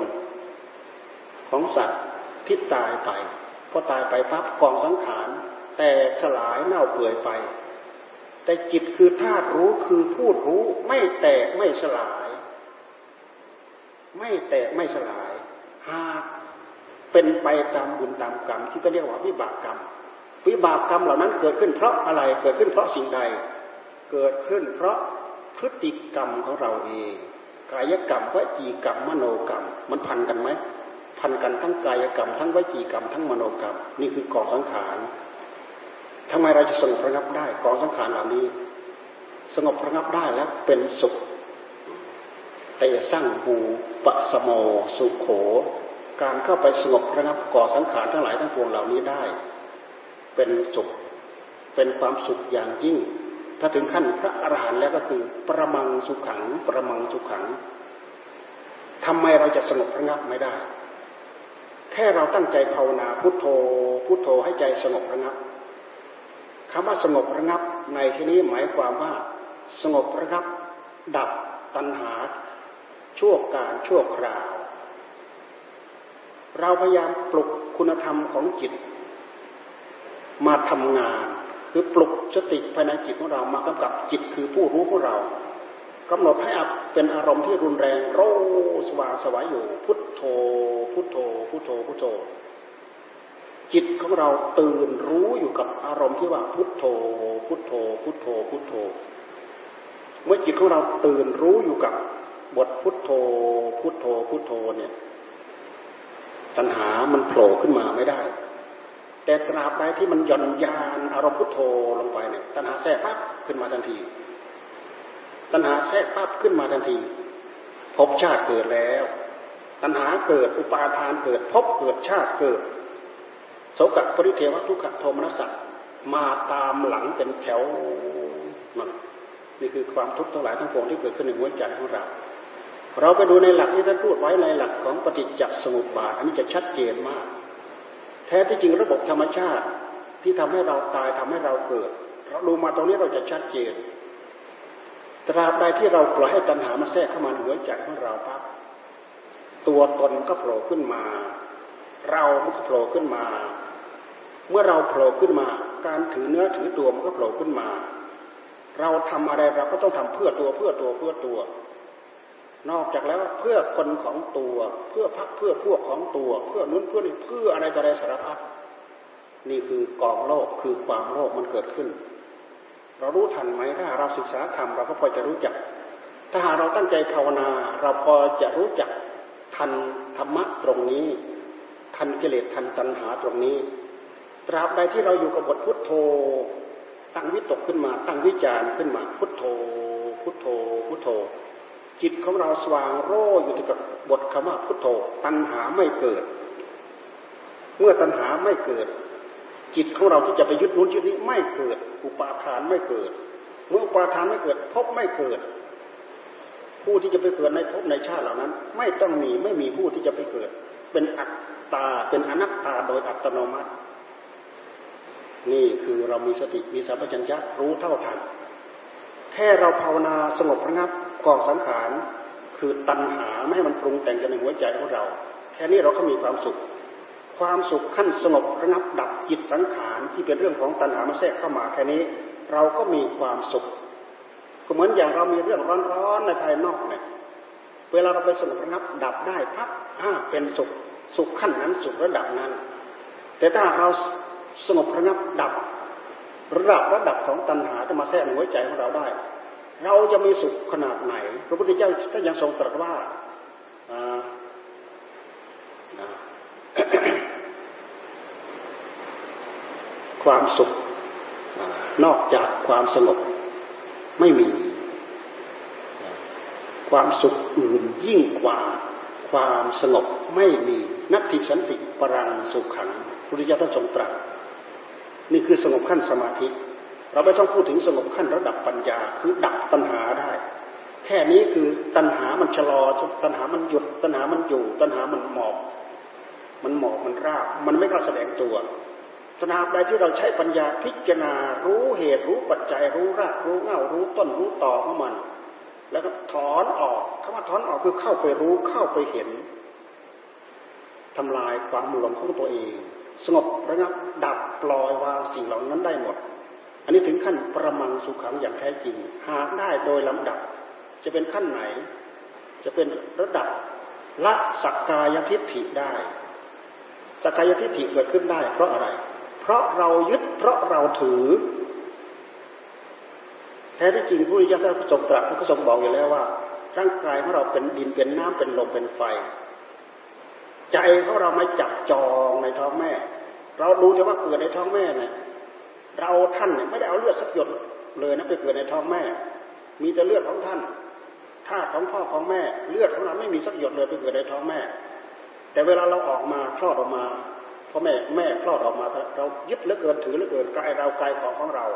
ของสัตว์ที่ตายไปพอตายไปปั๊บกองสังขารแต่สลายเน่าเปื่อยไป แต่จิตคือธาตุรู้คือพูดรู้ ไม่แตกไม่สลาย ไม่แตกไม่สลายหากเป็นไปตามบุญตามกรรมที่เขาเรียกว่าวิบากกรรมวิบากกรรมเหล่านั้นเกิดขึ้นเพราะอะไรเกิดขึ้นเพราะสิ่งใด เกิดขึ้นเพราะพฤติกรรมของเราเอง กายกรรมวจีกรรมมโนกรรม มันพันกันไหมพันกันทั้งกายกรรม ทั้งวจีกรรม ทั้งมโนกรรม นี่คือกองสังขารทำไมเราจะสงบระงับได้กองสังขารเหล่านี้ สงบระงับได้แล้วเป็นสุขแต่สร้างบูปสโมสุขโข การเข้าไปสงบระงับก่อสังขารทั้งหลายทั้งปวงเหล่านี้ได้ เป็นสุขเป็นความสุขอย่างยิ่ง ถ้าถึงขั้นพระอรหันต์แล้วก็คือ ประมังสุขขัง ประมังสุขขังทำไมเราจะสงบระงับไม่ได้ แค่เราตั้งใจภาวนาพุทโธ พุทโธให้ใจสงบระงับคำว่าสงบระงับ ในที่นี้หมายความว่า สงบระงับ ดับตัณหา ชั่วการชั่วคราว เราพยายามปลุกคุณธรรมของจิต มาทำงาน คือปลุกสติภายในจิตของเรามากำกับจิตคือผู้รู้ของเรากำหนดให้เป็นอารมณ์ที่รุนแรงโรสว่างสวายอยู่ พุทโธ พุทโธ พุทโธ พุทโธ จิตของเราตื่นรู้อยู่กับอารมณ์ที่ว่าพุทโธ พุทโธ พุทโธ พุทโธ เมื่อจิตของเราตื่นรู้อยู่กับบทพุทโธ พุทโธ พุทโธเนี่ย ตัณหามันโผล่ขึ้นมาไม่ได้ แต่ตราบใดที่มันหย่อนยานอารมณ์พุทโธลงไปเนี่ยตัณหาแทรกปั๊บขึ้นมาทันที ตัณหาแทรกปั๊บขึ้นมาทันทีภพชาติเกิดแล้ว ตัณหาเกิดอุปาทานเกิดภพเกิดชาติเกิดโสกปริเทวทุกขโทมนัสสะมาตามหลังเป็นแถวนั่นนี่คือความทุกข์ทั้งหลายทั้งปวงที่เกิดขึ้นในหัวใจของเรา เราไปดูในหลักที่ท่านพูดไว้ในหลักของปฏิจจสมุปบาทอันนี้จะชัดเจนมาก แท้ที่จริงระบบธรรมชาติที่ทำให้เราตายทำให้เราเกิด เราดูมาตรงนี้เราจะชัดเจน ตราบใดที่เราปล่อยให้ตัณหามันแทรกเข้ามาในหัวใจของเราปั๊บตัวตนก็โผล่ขึ้นมา เรามันก็โผล่ขึ้นมา เมื่อเราโผล่ขึ้นมา การถือเนื้อถือตัวมันก็โผล่ขึ้นมา เราทำอะไรเราก็ต้องทำเพื่อตัวเพื่อตัวเพื่อตัว นอกจากแล้วเพื่อคนของตัว เพื่อพักเพื่อพวกของตัว เพื่อนู้นเพื่อนี้เพื่ออะไรจะได้สารพัดนี่คือกองโลกคือความโลภมันเกิดขึ้น เรารู้ทันไหมถ้าเราศึกษาธรรมเราก็พอจะรู้จัก ถ้าหาเราตั้งใจภาวนา เราพอจะรู้จักทันธรรมะตรงนี้ ทันกิเลสทันตัณหาตรงนี้ ตราบใดที่เราอยู่กับบทพุทโธ ตั้งวิตกขึ้นมา ตั้งวิจารณ์ขึ้นมาพุทโธ พุทโธพุทโธ จิตของเราสว่างโร่อยู่กับบทคำว่าพุทโธ ตัณหาไม่เกิด เมื่อตัณหาไม่เกิด จิตของเราที่จะไปยึดนู้นยึดนี้ไม่เกิด อุปาทานไม่เกิด เมื่ออุปาทานไม่เกิดภพไม่เกิด ผู้ที่จะไปเกิดในภพในชาติเหล่านั้น ไม่ต้องมีไม่มีผู้ที่จะไปเกิด เป็นอัตตาเป็นอนัตตาโดยอัตโนมัติ นี่คือเรามีสติมีสัมปชัญญะรู้เท่าทันแค่เราภาวนาสงบระงับ กองสังขารคือตัณหาไม่ให้มันปรุงแต่งกันในหัวใจของเรา แค่นี้เราก็มีความสุข ความสุขขั้นสงบระงับดับจิตสังขารที่เป็นเรื่องของตัณหามาแทรกเข้ามาแค่นี้ เราก็มีความสุขก็เหมือนอย่างเรามีเรื่องร้อนๆในภายนอกเนี่ยเวลาเราไปสงบระงับดับได้พักอ่าเป็นสุขสุขขั้นนั้นสุขระดับนั้น แต่ถ้าเราสงบระงับดับระดับระดับของตัณหาจะมาแทรกในหัวใจของเราได้ เราจะมีสุขขนาดไหน พระพุทธเจ้าท่านยังทรงตรัสว่าความสุขนอกจากความสงบไม่มี ความสุขอื่นยิ่งกว่าความสงบไม่มีนัตถิสันติปรังสุขขังพุทธเจ้าท่านทรงตรัสนี่คือสงบขั้นสมาธิ เราไม่ต้องพูดถึงสงบขั้นระดับปัญญา คือดับตัณหาได้ แค่นี้คือตัณหามันชะลอตัณหามันหยุด ตัณหามันอยู่ ตัณหามันหมอบ มันหมอบมันราบมันไม่กล้าแสดงตัวตนาบใดที่เราใช้ปัญญาพิจารณารู้เหตุรู้ปัจจัยรู้รากรู้เงารู้ต้นรู้ต่อของมัน แล้วก็ถอนออกคำว่าถอนออกคือเข้าไปรู้เข้าไปเห็นทำลายความหลงของตัวเอง สงบระงับดับปล่อยวางสิ่งเหล่านั้นได้หมด นนี้ถึงขั้นประมังสุขังอย่างแท้จริง หากได้โดยลำดับ จะเป็นขั้นไหน จะเป็นระดับละสักกายทิฏฐิได้ สักกายทิฏฐิเกิดขึ้นได้ เพราะอะไร เพราะเรายึดเพราะเราถือ แท้ที่จริงพระพุทธเจ้าท่านทรงตรัสท่านก็ทรงบอกอยู่แล้วว่า ร่างกายของเราเป็นดินเป็นน้ำเป็นลมเป็นไฟ ใจของเราไม่จับจองในท้องแม่ เราดูแต่ว่าเกิดในท้องแม่เนี่ย เราท่านเนี่ยไม่ได้เอาเลือดสักหยดเลยนะไปเกิดในท้องแม่ มีแต่เลือดของท่านธาตุของพ่อของแม่ เลือดของเราไม่มีสักหยดเลยไปเกิดในท้องแม่ แต่เวลาเราออกมาคลอดออกมาพ่อแม่แม่คลอดออกมาเรายึดเหลือเกินถือเหลือเกินกายเรากายของของเรา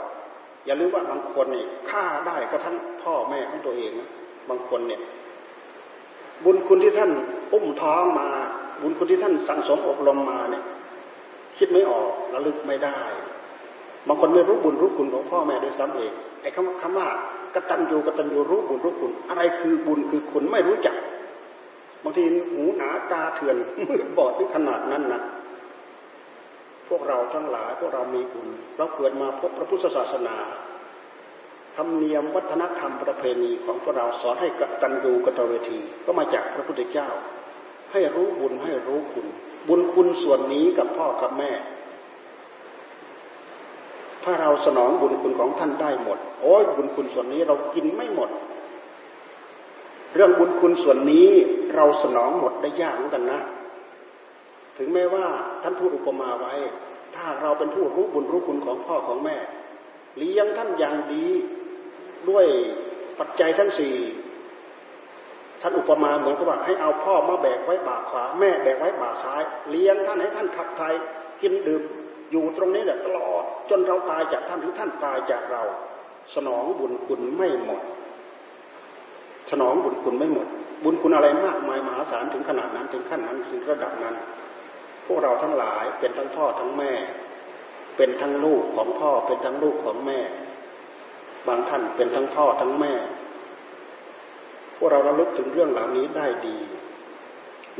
อย่าลืมว่าบางคนนี่ฆ่าได้ก็ทั้งพ่อแม่ของตัวเองนะบางคนเนี่ย บุญคุณที่ท่านอุ้มท้องมา บุญคุณที่ท่านสั่งสมอบรมมาเนี่ย คิดไม่ออกระลึกไม่ได้ บางคนไม่รู้บุญรู้คุณของพ่อแม่ด้วยซ้ำเองไอ้คำคำว่ากตัญญูกตัญญูรู้บุญรู้คุณ อะไรคือบุญคือคุณไม่รู้จักบางทีหูหนาตาเถื่อนมืดบอดถึงขนาดนั้นนะพวกเราทั้งหลายพวกเรามีบุญเราเกิดมาพบพระพุทธศาสนาธรรมเนียมวัฒนธรรมประเพณีของพวกเราสอนให้กันดูกตเวทีก็มาจากพระพุทธเจ้า ให้รู้บุญให้รู้คุณ บุญคุณส่วนนี้กับพ่อกับแม่ ถ้าเราสนองบุญคุณของท่านได้หมด โอ้ยบุญคุณส่วนนี้เรากินไม่หมด เรื่องบุญคุณส่วนนี้เราสนองหมดได้ยากเหมือนกันนะ ถึงแม้ว่าท่านพูดอุปมาไว้ ถ้าเราเป็นผู้รู้บุญรู้คุณของพ่อของแม่ เลี้ยงท่านอย่างดีด้วยปัจจัยทั้งสี่ท่านอุปมาเหมือนกับว่าให้เอาพ่อมาแบกไว้บ่าขวา แม่แบกไว้บ่าซ้าย เลี้ยงท่านให้ท่านขับไทยกินดื่ม อยู่ตรงนี้แหละตลอดจนเราตายจากท่านหรือท่านตายจากเรา สนองบุญคุณไม่หมด สนองบุญคุณไม่หมด บุญคุณอะไรมากมายมหาศาลถึงขนาดนั้นถึงขั้นนั้นถึงระดับนั้น พวกเราทั้งหลายเป็นทั้งพ่อทั้งแม่ เป็นทั้งลูกของพ่อเป็นทั้งลูกของแม่ บางท่านเป็นทั้งพ่อทั้งแม่ พวกเราระลึกถึงเรื่องเหล่านี้ได้ดี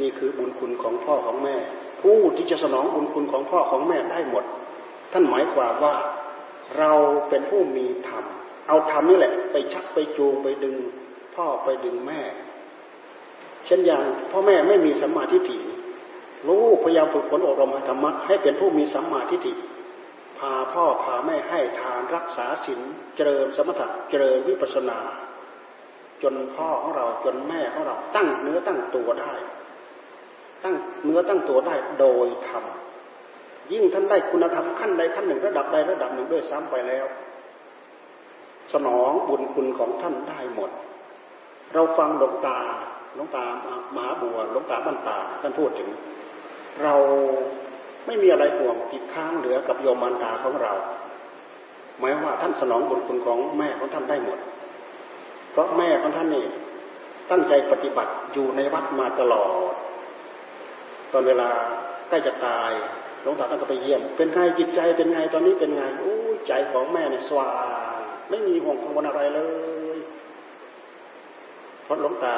นี่คือบุญคุณของพ่อของแม่ ผู้ที่จะสนองบุญคุณของพ่อของแม่ได้หมด ท่านหมายความว่าเราเป็นผู้มีธรรม เอาธรรมนี่แหละ ไปชักไปจูงไปดึง พ่อไปดึงแม่ เช่นอย่างพ่อแม่ไม่มีสัมมาทิฏฐิลูกพยายามฝึกฝนอบรมธรรมะให้เป็นผู้มีสัมมาทิฏฐิพาพ่อพาแม่ให้ทานรักษาศีลเจริญสมถะเจริญวิปัสสนา จนพ่อของเราจนแม่ของเราตั้งเนื้อตั้งตัวได้ ตั้งเนื้อตั้งตัวได้โดยธรรมยิ่งท่านได้คุณธรรมขั้นใดขั้นหนึ่งระดับใดระดับหนึ่งด้วยซ้ำไปแล้ว สนองบุญคุณของท่านได้หมด เราฟังหลวงตาหลวงตามหาบัวหลวงตาบันตาท่านพูดถึง เราไม่มีอะไรห่วงติดค้างเหลือกับโยมมารดาของเราหมายว่าท่านสนองบุญคุณของแม่ของท่านได้หมด เพราะแม่ของท่านนี่ตั้งใจปฏิบัติอยู่ในวัดมาตลอด ตอนเวลาใกล้จะตายหลวงตาท่านก็ไปเยี่ยม เป็นไงจิตใจเป็นไงตอนนี้เป็นไงโอ้ใจของแม่เนี่ยสว่างไม่มีห่วงกังวลอะไรเลยเพราะหลวงตา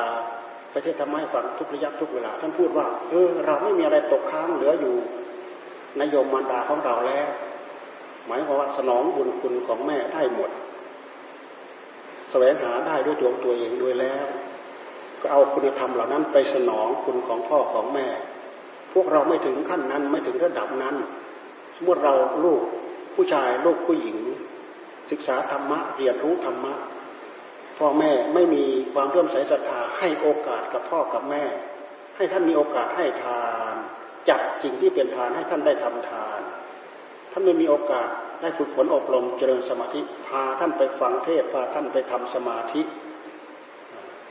ไปเทศธรรมให้ฟังทุกระยะทุกเวลาท่านพูดว่าเออเราไม่มีอะไรตกค้างเหลืออยู่ในโยมมารดาของเราแล้ว หมายความว่าสนองบุญคุณของแม่ได้หมดแสวงหาได้ด้วยตัวตัวเองด้วยแล้ว ก็เอาคุณธรรมเหล่านั้นไปสนองคุณของพ่อของแม่ พวกเราไม่ถึงขั้นนั้นไม่ถึงระดับนั้น สมมติเราลูกผู้ชายลูกผู้หญิง ศึกษาธรรมะเรียนรู้ธรรมะพ่อแม่ไม่มีความเรื่อมใสศรัทธาให้โอกาสกับพ่อกับแม่ ให้ท่านมีโอกาสให้ทานจัดสิ่งที่เป็นทานให้ท่านได้ทำทาน ท่านไม่มีโอกาสได้ฝึกฝนอบรมเจริญสมาธิพาท่านไปฟังเทศพาท่านไปทำสมาธิ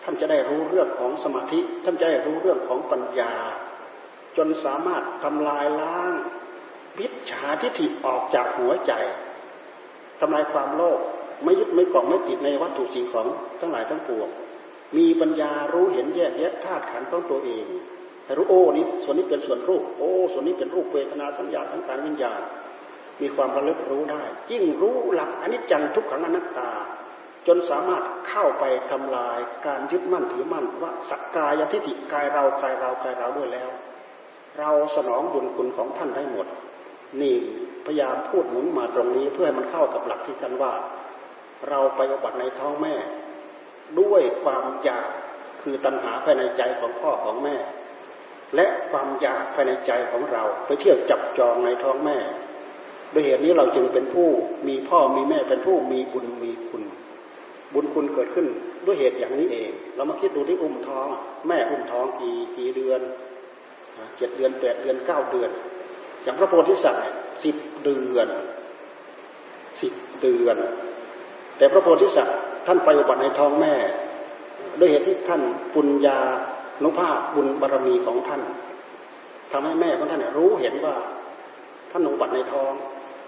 ท่านจะได้รู้เรื่องของสมาธิ ท่านจะได้รู้เรื่องของปัญญา จนสามารถทำลายล้างวิชาทิฏฐิออกจากหัวใจทำลายความโลภไม่ยึดไม่เกาะไม่ติดในวัตถุสิ่งของทั้งหลายทั้งปวงมีปัญญารู้เห็นแยกแยะธาตุขันธ์ของตัวเองรู้โอ้นี้ส่วนนี้เป็นส่วนรูปโอ้ส่วนนี้เป็นรูปเวทนาสัญญาสังขารวิญญาณมีความระลึกรู้ได้ยิ่งรู้หลักอนิจจังทุกขังอนัตตา จนสามารถเข้าไปทำลายการยึดมั่นถือมั่นว่าสักกายทิฏฐิกายเรากายเรากายเราด้วยแล้ว เราสนองบุญคุณของท่านได้หมด นี่พยายามพูดหมุนมาตรงนี้เพื่อให้มันเข้ากับหลักที่ท่านว่า เราไปอบัติในท้องแม่ ด้วยความอยากคือตัณหาภายในใจของพ่อของแม่ และความอยากภายในใจของเรา ไปเที่ยวจับจองในท้องแม่ด้วยเหตุนี้เราจึงเป็นผู้มีพ่อมีแม่เป็นผู้มีบุญมีคุณ บุญคุณเกิดขึ้นด้วยเหตุอย่างนี้เอง เรามาคิดดูที่อุ้มท้อง แม่อุ้มท้องกี่กี่เดือน เจ็ดเดือนแปดเดือนเก้าเดือน อย่างพระโพธิสัตว์สิบเดือนสิบเดือน แต่พระโพธิสัตว์ท่านไปอุบัติในท้องแม่ ด้วยเหตุที่ท่านปุญญานุภาพบุญบารรมีของท่านทำให้แม่ของท่านรู้เห็นว่าท่านหนุบัติในท้อง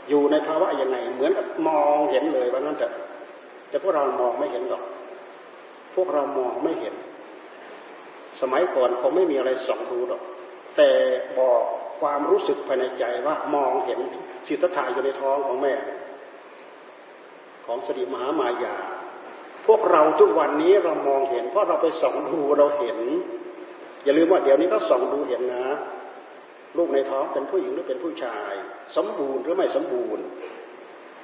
อยู่ในภาวะยังไง เหมือนกับมองเห็นเลยว่านั่นแต่แต่พวกเรามองไม่เห็นหรอก พวกเรามองไม่เห็น สมัยก่อนคงไม่มีอะไรส่องดูหรอก แต่บอกความรู้สึกภายในใจว่ามองเห็นสิทธัตถะอยู่ในท้องของแม่ ของสติมหามายา พวกเราทุกวันนี้เรามองเห็น เพราะเราไปส่องดูเราเห็น อย่าลืมว่าเดี๋ยวนี้ก็ส่องดูเห็นนะลูกในท้องเป็นผู้หญิงหรือเป็นผู้ชาย สมบูรณ์หรือไม่สมบูรณ์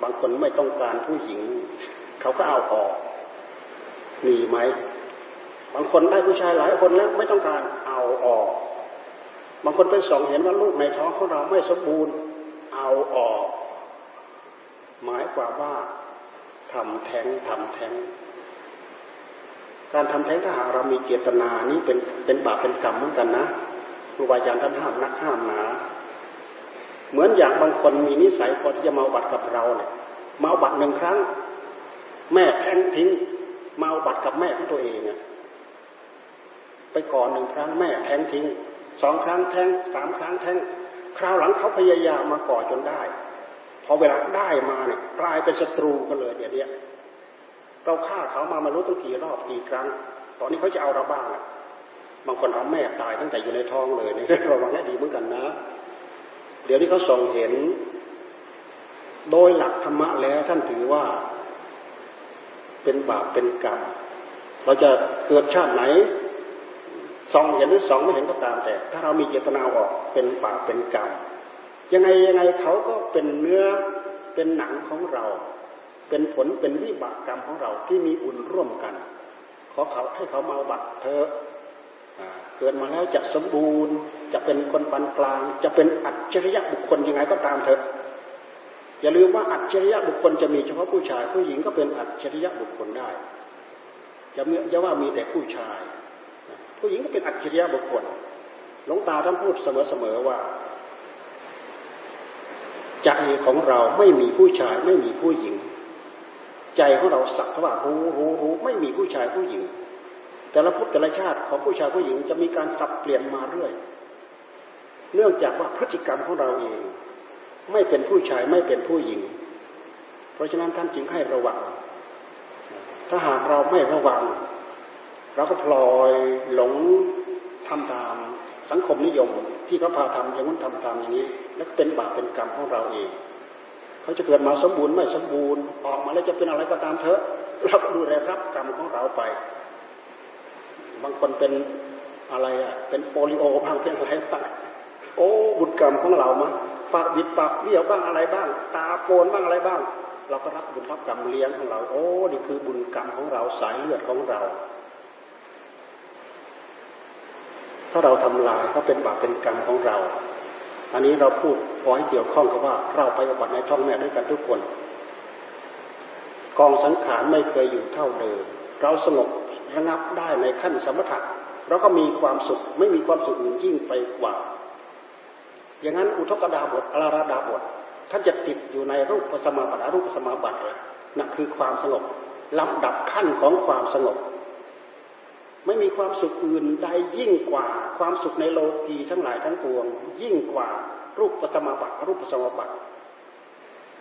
บางคนไม่ต้องการผู้หญิง เขาก็เอาออกมีไหมบางคนได้ผู้ชายหลายคนแล้วไม่ต้องการเอาออก บางคนไปส่องเห็นว่าลูกในท้องของเราไม่สมบูรณ์เอาออก หมายความว่าทำแท้งทำแท้งการทำแท้งถ้าหากเรามีเจตนานี้เป็นเป็นบาปเป็นกรรมเหมือนกันนะครูบาอาจารย์ท่านห้ามนักห้ามหนาเหมือนอย่างบางคนมีนิสัยพอที่จะมาบัตรกับเราเนี่ยมาบัตรหนึ่งครั้ง แม่แท้งทิ้งมาบัตรกับแม่ของตัวเองเนี่ยไปก่อนหนึ่งครั้งแม่แท้งทิ้ง สองครั้งแทงสามครั้งแทงคราวหลังเขาพยายามมาก่อจนได้ พอเวลาได้มาเนี่ยกลายเป็นศัตรูกันเลยเดี๋ยวนี้เราฆ่าเขามามารู้ตั้งกี่รอบกี่ครั้ง ตอนนี้เขาจะเอาเราบ้างบางคนเอาแม่ตายตั้งแต่อยู่ในท้องเลยนี่ระวังให้ดีเหมือนกันนะ เดี๋ยวนี้เขาส่งเห็น โดยหลักธรรมะแล้วท่านถือว่า เป็นบาปเป็นกรรมเราจะเกิดชาติไหน ส่องเห็นหรือส่องไม่เห็นก็ตามแต่ ถ้าเรามีเจตนาออกเป็นบาปเป็นกรรมยังไงยังไงเขาก็เป็นเนื้อเป็นหนังของเรา เป็นผลเป็นวิบากกรรมของเราที่มีอุ่นร่วมกัน ขอเขาให้เขามาบัตรเธอเกิดมาแล้วจะสมบูรณ์ จะเป็นคนปานกลาง จะเป็นอัจฉริยะบุคคลยังไงก็ตามเถอะอย่าลืมว่าอัจฉริยะบุคคลจะมีเฉพาะผู้ชาย ผู้หญิงก็เป็นอัจฉริยะบุคคลได้จะมีจะว่ามีแต่ผู้ชาย ผู้หญิงก็เป็นอัจฉริยะบุคคลหลวงตาท่านพูดเสมอๆว่าใจของเราไม่มีผู้ชายไม่มีผู้หญิง ใจของเราสักว่ารู้รู้รู้ไม่มีผู้ชายผู้หญิง แต่ละพุทธแต่ละชาติของผู้ชายผู้หญิงจะมีการสับเปลี่ยนมาเรื่อย เนื่องจากว่าพฤติกรรมของเราเอง ไม่เป็นผู้ชายไม่เป็นผู้หญิง เพราะฉะนั้นท่านจึงให้ระวัง ถ้าหากเราไม่ระวัง เราก็พลอยหลงทำตามสังคมนิยม ที่เขาพาทำอย่างนั้นทำตามอย่างนี้ แล้วเป็นบาปเป็นกรรมของเราเอง เขาจะเกิดมาสมบูรณ์ไม่สมบูรณ์ออกมาแล้วจะเป็นอะไรก็ตามเถอะเราก็ดูแลรับกรรมของเราไป บางคนเป็นอะไรอะ เป็นโปลิโอบ้างเป็นอะไรบ้างโอ้บุญกรรมของเรามาปากบิดปากเบี้ยวบ้างอะไรบ้าง ตาโปนบ้างอะไรบ้าง เราก็รับบุญรับกรรมเลี้ยงของเรา โอ้นี่คือบุญกรรมของเราสายเลือดของเรา ถ้าเราทำลายก็เป็นบาปเป็นกรรมของเรา อันนี้เราพูดพอให้เกี่ยวข้องกับว่าเราไปอบัติในท้องแม่ด้วยกันทุกคน กองสังขารไม่เคยอยู่เท่าเดิม เราสงบระงับได้ในขั้นสมถะเราก็มีความสุขไม่มีความสุขยิ่งไปกว่า อย่างนั้นอุทกดาบทอราราดาบทท่านจะติดอยู่ในรูปสมาบัติรูปสมาบัติเลยนั่นคือความสงบลำดับขั้นของความสงบ ไม่มีความสุขอื่นใดยิ่งกว่าความสุขในโลกีทั้งหลายทั้งปวง ยิ่งกว่ารูปสมาบัติรูปสมาบัติ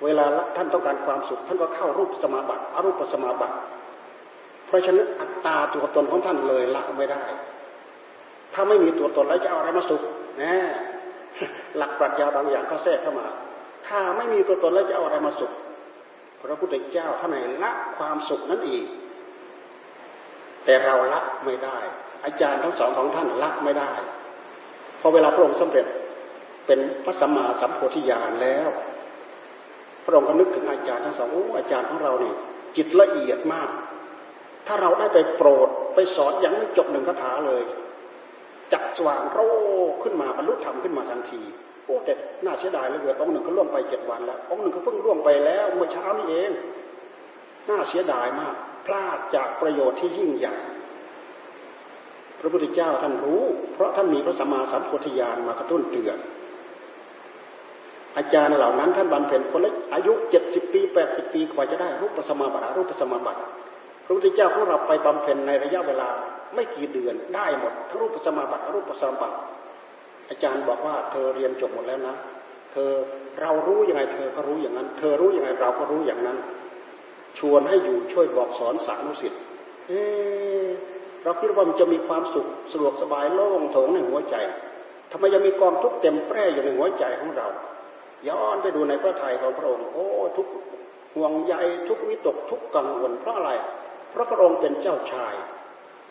เวลาท่านต้องการความสุข ท่านก็เข้ารูปสมาบัติอรูปสมาบัติ เพราะฉะนั้นอัตตาตัวตนของท่านเลยละไม่ได้ ถ้าไม่มีตัวตนแล้วจะเอาอะไรมาสุขนะหลักปรัชญาบางอย่างเขาแทรกเข้ามา ถ้าไม่มีตัวตนแล้วจะเอาอะไรมาสุข พระพุทธเจ้าท่านไหนละความสุขนั้นอีก แต่เราละไม่ได้ อาจารย์ทั้งสองของท่านละไม่ได้พอเวลาพระองค์สำเร็จเป็นพระสัมมาสัมโพธิญาณแล้ว พระองค์ก็นึกถึงอาจารย์ทั้งสองโอ้อาจารย์ของเราเนี่ยจิตละเอียดมาก ถ้าเราได้ไปโปรดไปสอนยังไม่จบหนึ่งคาถาเลยจักสว่างโรขึ้นมาบรรลุธรรมขึ้นมาทันที โอ้แต่น่าเสียดายเหลือเกินองค์หนึ่งก็ล่วงไปเจ็ดวันแล้วองค์หนึ่งก็เพิ่งล่วงไปแล้วเมื่อเช้านี้เอง น่าเสียดายมาก พลาดจากประโยชน์ที่ยิ่งใหญ่ พระพุทธเจ้าท่านรู้ เพราะท่านมีพระสัมมาสัมพุทธญาณมากระตุ้นเตือน อาจารย์เหล่านั้น ท่านบำเพ็ญคนละอายุเจ็ดสิบปีแปดสิบปีกว่าจะได้รูปสมาบัติรูปสมาบัติพระพุทธเจ้าของเราไปบำเพ็ญในระยะเวลาไม่กี่เดือนได้หมดทั้งรูปสมาบัติรูปสมาบัติอาจารย์บอกว่าเธอเรียนจบหมดแล้วนะ เธอเรารู้ยังไงเธอก็รู้อย่างนั้น เธอรู้ยังไงเราก็รู้อย่างนั้น ชวนให้อยู่ช่วยบอกสอนสานุสิทธิ์เราคิดว่ามันจะมีความสุขสะดวกสบายโล่งโถงในหัวใจทำไมยังมีกองทุกข์เต็มแปร่อยู่ในหัวใจของเรา ย้อนไปดูในพระทัยของพระองค์ โอ้ทุกห่วงใยทุกวิตกทุกกังวลเพราะอะไร เพราะพระองค์เป็นเจ้าชาย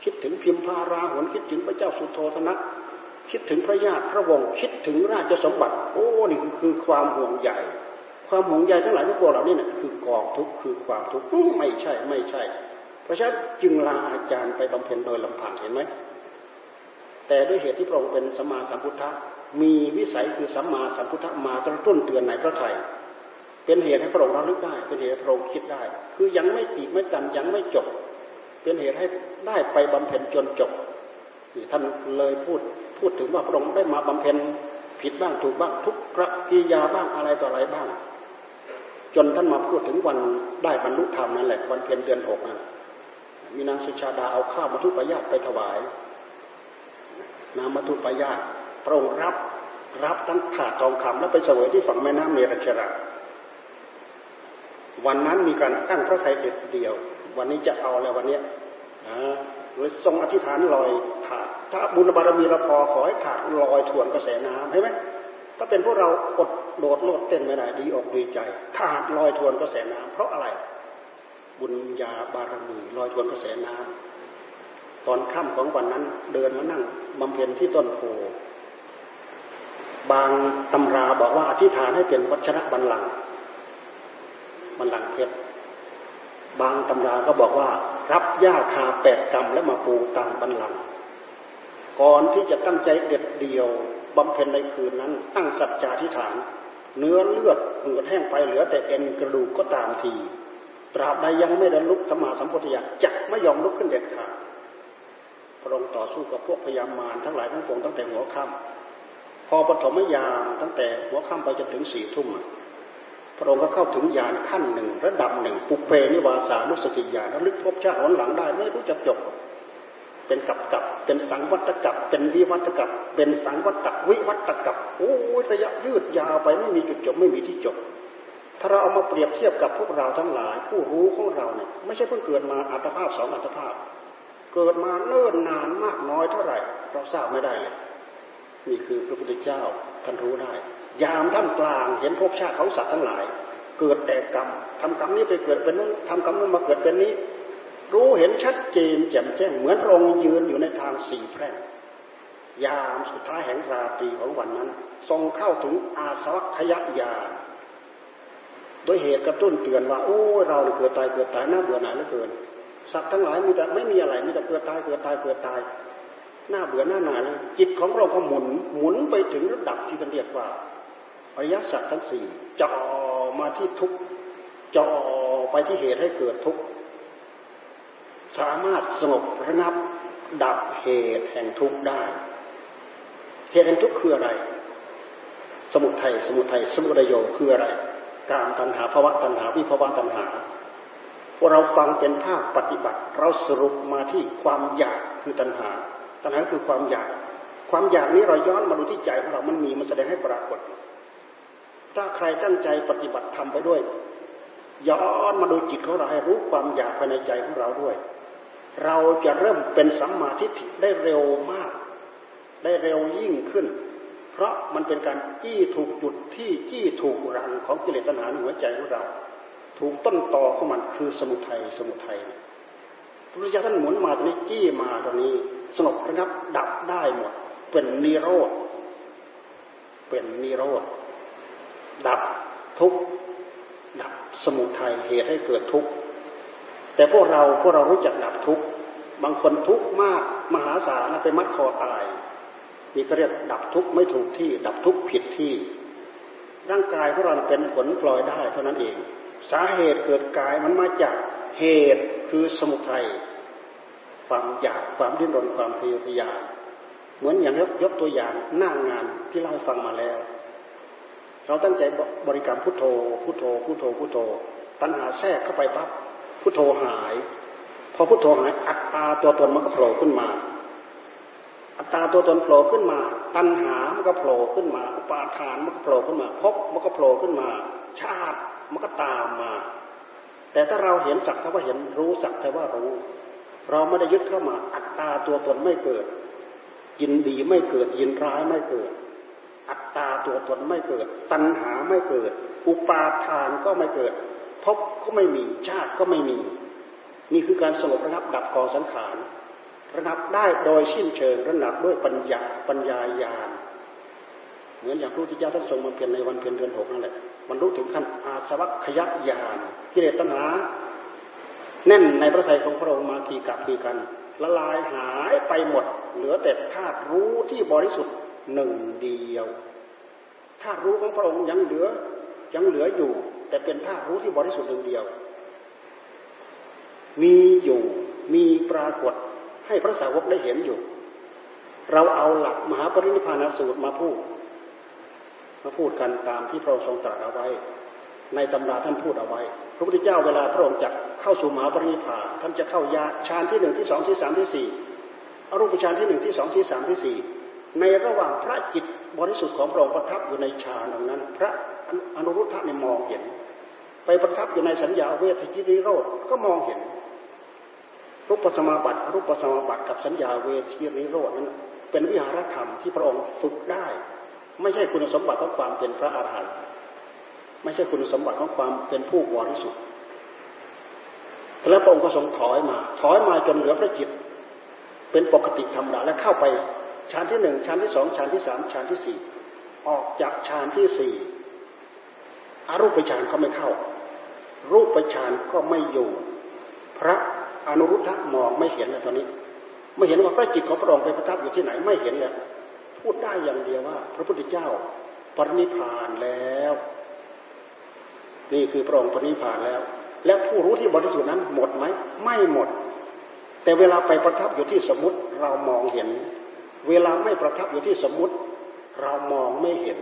คิดถึงพิมพาราหนคิดถึงพระเจ้าสุโธธนะคิดถึงพระญาติพระวงศ์คิดถึงราชสมบัติ โอ้นี่คือความห่วงใย ความห่วงใยทั้งหลายทุกพวกเหล่านี้เนี่ยคือกองทุกข์คือความทุกข์ไม่ใช่ไม่ใช่ เพราะฉะนั้นจึงลาอาจารย์ไปบำเพ็ญโดยลำพังเห็นไหมแต่ด้วยเหตุที่พระองค์เป็นสัมมาสัมพุทธะมีวิสัยคือสัมมาสัมพุทธะมากระตุ้นเตือนในพระไทยเป็นเหตุให้พระองค์ระลึกได้ เป็นเหตุให้พระองค์คิดได้ คือยังไม่ตีไม่ตันยังไม่จบ เป็นเหตุให้ได้ไปบำเพ็ญจนจบท่านเลยพูดพูดถึงว่าพระองค์ได้มาบำเพ็ญผิดบ้างถูกบ้างทุกกรกิยาบ้างอะไรต่ออะไรบ้าง จนท่านมาพูดถึงวันได้บรรลุธรรมนั่นแหละวันเพ็ญเดือนหกนั่นมีนางสุชาดาเอาข้าวมาทุปายาตไปถวายนามาทุปายาตพระองค์รับรับทั้งถาดทองคำแล้วไปเสวยที่ฝั่งแม่น้ำเมรัชระวันนั้นมีการตั้งพระไทยเด็ดเดียว วันนี้จะเอาแล้ววันนี้นะหรือทรงอธิษฐานลอยถาดถ้าบุญบารมีเราพอขอให้ถาดลอยถ่วนกระแสน้ำใช่ไหมถ้าเป็นพวกเราอด โดดโลดเต้นไม่ได้ดีอกดีใจถ้าลอยทวนกระแสน้ำเพราะอะไร บุญญาบารมีลอยทวนกระแสน้ำตอนค่ำของวันนั้นเดินมานั่งบำเพ็ญที่ต้นโพบางตำราบอกว่าอธิษฐานให้เป็นวัชระบัลลังก์บัลลังก์เพชรบางตำราก็บอกว่า รับหญ้าคาแปดกรรมแล้วมาปูตามบันลังก่อนที่จะตั้งใจเด็ดเดียวบำเพ็ญในคืนนั้น ตั้งสัจจาธิฐาน เนื้อเลือดเหือดแห้งไปเหลือแต่เอ็นกระดูกก็ตามที ตราบใดยังไม่ได้ลุกสมาสัมพุทธญาจะไม่ยอมลุกขึ้นเด็ดขาดพระองค์ต่อสู้กับพวกพยามารทั้งหลายทั้งปวงตั้งแต่หัวค่ำพอปฐมยามตั้งแต่หัวค่ำไปจนถึงสี่ทุ่มพระองค์ก็เข้าถึงญาณขั้นหนึ่งระดับหนึ่งปุเพนิวาสานุสติญาณระลึกพบชาติหนหลังได้ไม่รู้จักจบ เป็นกับกับเป็นสังวัตกับเป็นวิวัตกับเป็นสังวัตกวิวัตกับโอ้ยระยะยืดยาวไปไม่มีจุดจบไม่มีที่จบ ถ้าเราเอามาเปรียบเทียบกับพวกเราทั้งหลาย ผู้รู้ของเราเนี่ยไม่ใช่เพิ่งเกิดมาอัตภาพสองอัตภาพ เกิดมาเนิ่นนานมากน้อยเท่าไหร่ เราทราบไม่ได้เลยนี่คือพระพุทธเจ้าท่านรู้ได้ ยามท่ามกลางเห็นภพชาติเของสัตว์ทั้งหลาย เกิดแต่กรรมทำกรรมนี้ไปเกิดเป็นนู้นทำกรรมนู้นมาเกิดเป็นนี้ รู้เห็นชัดเจนแจ่มแจ้ง เหมือนรงยืนอยู่ในทางสี่แพร่งยามสุดท้ายแห่งราตรีของวันนั้น ทรงเข้าถึงอาสวัคยญาณโดยเหตุกระตุ้นเตือนว่า โอ้เราเกิดตายเกิดตายน่าเบื่อหน่ายเหลือเกินสัตว์ทั้งหลายมีแต่ไม่มีอะไรมีแต่เกิดตายเกิดตายเกิดตายหน้าเบื่อหน้าหน่ายจิตของเราก็หมุนหมุนไปถึงระดับที่เรียกว่าอริยสัจทั้งสี่จ่อมาที่ทุกจ่อไปที่เหตุให้เกิดทุก สามารถสงบระงับดับเหตุแห่งทุกข์ได้ เหตุแห่งทุกข์คืออะไร สมุทัยสมุทัยสมุทัยโยคืออะไร การตัณหาภาวะตัณหาวิภาวะตัณหาพวกเราฟังเป็นภาคปฏิบัติ เราสรุปมาที่ความอยากคือตัณหา ตัณหาคือความอยาก ความอยากนี้เราย้อนมาดูที่ใจของเรามันมีมันแสดงให้ปรากฏ ถ้าใครตั้งใจปฏิบัติทำไปด้วยย้อนมาดูจิตของเราให้รู้ความอยากภายในใจของเราด้วย เราจะเริ่มเป็นสัมมาทิฏฐิได้เร็วมาก ได้เร็วยิ่งขึ้น เพราะมันเป็นการจี้ถูกจุดที่จี้ถูกรังของกิเลสตัณหาในหัวใจของเรา ถูกต้นตอของมันคือสมุทัยสมุทัยพระพุทธเจ้าท่านหมุนมาตรงนี้จี้มาตรงนี้สงบระงับดับได้หมด เป็นนิโรธเป็นนิโรธดับทุกดับสมุทัยเหตุให้เกิดทุกข์ แต่พวกเราพวกเรารู้จักดับทุกข์บางคนทุกข์มากมหาศาลไปมัดคอตายนี่ก็เรียกดับทุกข์ไม่ถูกที่ ดับทุกข์ผิดที่ ร่างกายของเราเป็นผลปล่อยได้เท่านั้นเอง สาเหตุเกิดกายมันมาจากเหตุคือสมุทัยความอยากความดิ้นรนความทะเยอทะยานเหมือนอย่างยกยกตัวอย่างหน้างงานที่เล่าให้ฟังมาแล้ว เราตั้งใจบริกรรมพุทโธพุทโธพุทโธพุทโธ ตัณหาแทรกเข้าไปปั๊บ พุทโธหาย พอพุทโธหายอัตตาตัวตนมันก็โผล่ขึ้นมา อัตตาตัวตนโผล่ขึ้นมา ตัณหามันก็โผล่ขึ้นมา อุปาทานมันก็โผล่ขึ้นมาภพมันก็โผล่ขึ้นมา ชาติมันก็ตามมา แต่ถ้าเราเห็นสักแต่ว่าเห็นรู้สักแต่ว่ารู้ เราไม่ได้ยึดเข้ามา อัตตาตัวตนไม่เกิด ยินดีไม่เกิด ยินร้ายไม่เกิด อัตตาตัวตนไม่เกิด ตัณหาไม่เกิด อุปาทานก็ไม่เกิด ภพก็ไม่มีชาติก็ไม่มี นี่คือการสงบระงับดับกองสังขารระงับได้โดยสิ้นเชิงระงับด้วยปัญญาปัญญาญาณเหมือนอย่างพระพุทธเจ้าท่านทรงมาเพียรในวันเพียรเดือนหกนั่นแหละมันรู้ถึงขั้นอาสวัคยญาณกิเลสตัณหาแน่นในพระทัยของพระองค์มาที่กับทีกัน ละลายหายไปหมด เหลือแต่ธาตุรู้ที่บริสุทธิ์หนึ่งเดียวธาตุรู้ของพระองค์ยังเหลือยังเหลืออยู่ แต่เป็นธาตุรู้ที่บริสุทธิ์หนึ่งเดียว มีอยู่มีปรากฏให้พระสาวกได้เห็นอยู่ เราเอาหลักมหาปรินิพพานสูตรมาพูด มาพูดกันตามที่พระองค์ทรงตรัสเอาไว้ ในตำราท่านพูดเอาไว้ พระพุทธเจ้าเวลาพระองค์จะเข้าสู่มหาปรินิพพานท่านจะเข้ายาฌานที่หนึ่งที่สองที่สามที่สี่อรูปฌานที่หนึ่งที่สองที่สามที่สี่ในระหว่างพระจิต บริสุทธิ์ของพระองค์ประทับอยู่ในฌานตรงนั้น พระอนุรุทธะเนี่ยมองเห็น ไปประทับอยู่ในสัญญาเวทจิติโรธก็มองเห็น รูปสมาบัติรูปสมาบัติกับสัญญาเวทีนิโรธนั้น เป็นวิหารธรรมที่พระองค์ฝึกได้ ไม่ใช่คุณสมบัติของความเป็นพระอาหารหันต์ไม่ใช่คุณสมบัติของความเป็นผู้บริสุทธิ์แล้วพระองค์ก็ทรงถอยมา ถอยมาจนเหลือพระจิต เป็นปกติธรรมดาและเข้าไป ฌานที่หนึ่งฌานที่สองฌานที่สามฌานที่สี่ออกจากฌานที่สี่อรูปฌานก็ไม่เข้า รูปฌานก็ไม่อยู่ พระอนุรุทธะมองไม่เห็นเลยตอนนี้ ไม่เห็นว่าพระจิตของพระองค์ไปประทับอยู่ที่ไหนไม่เห็นเลยพูดได้อย่างเดียวว่า พระพุทธเจ้าปรินิพานแล้ว นี่คือพระองค์ปณิพานแล้ว และผู้รู้ที่บริสุทธิ์นั้นหมดไหมไม่หมด แต่เวลาไปประทับอยู่ที่สมมติเรามองเห็น เวลาไม่ประทับอยู่ที่สมมติ เรามองไม่เห็น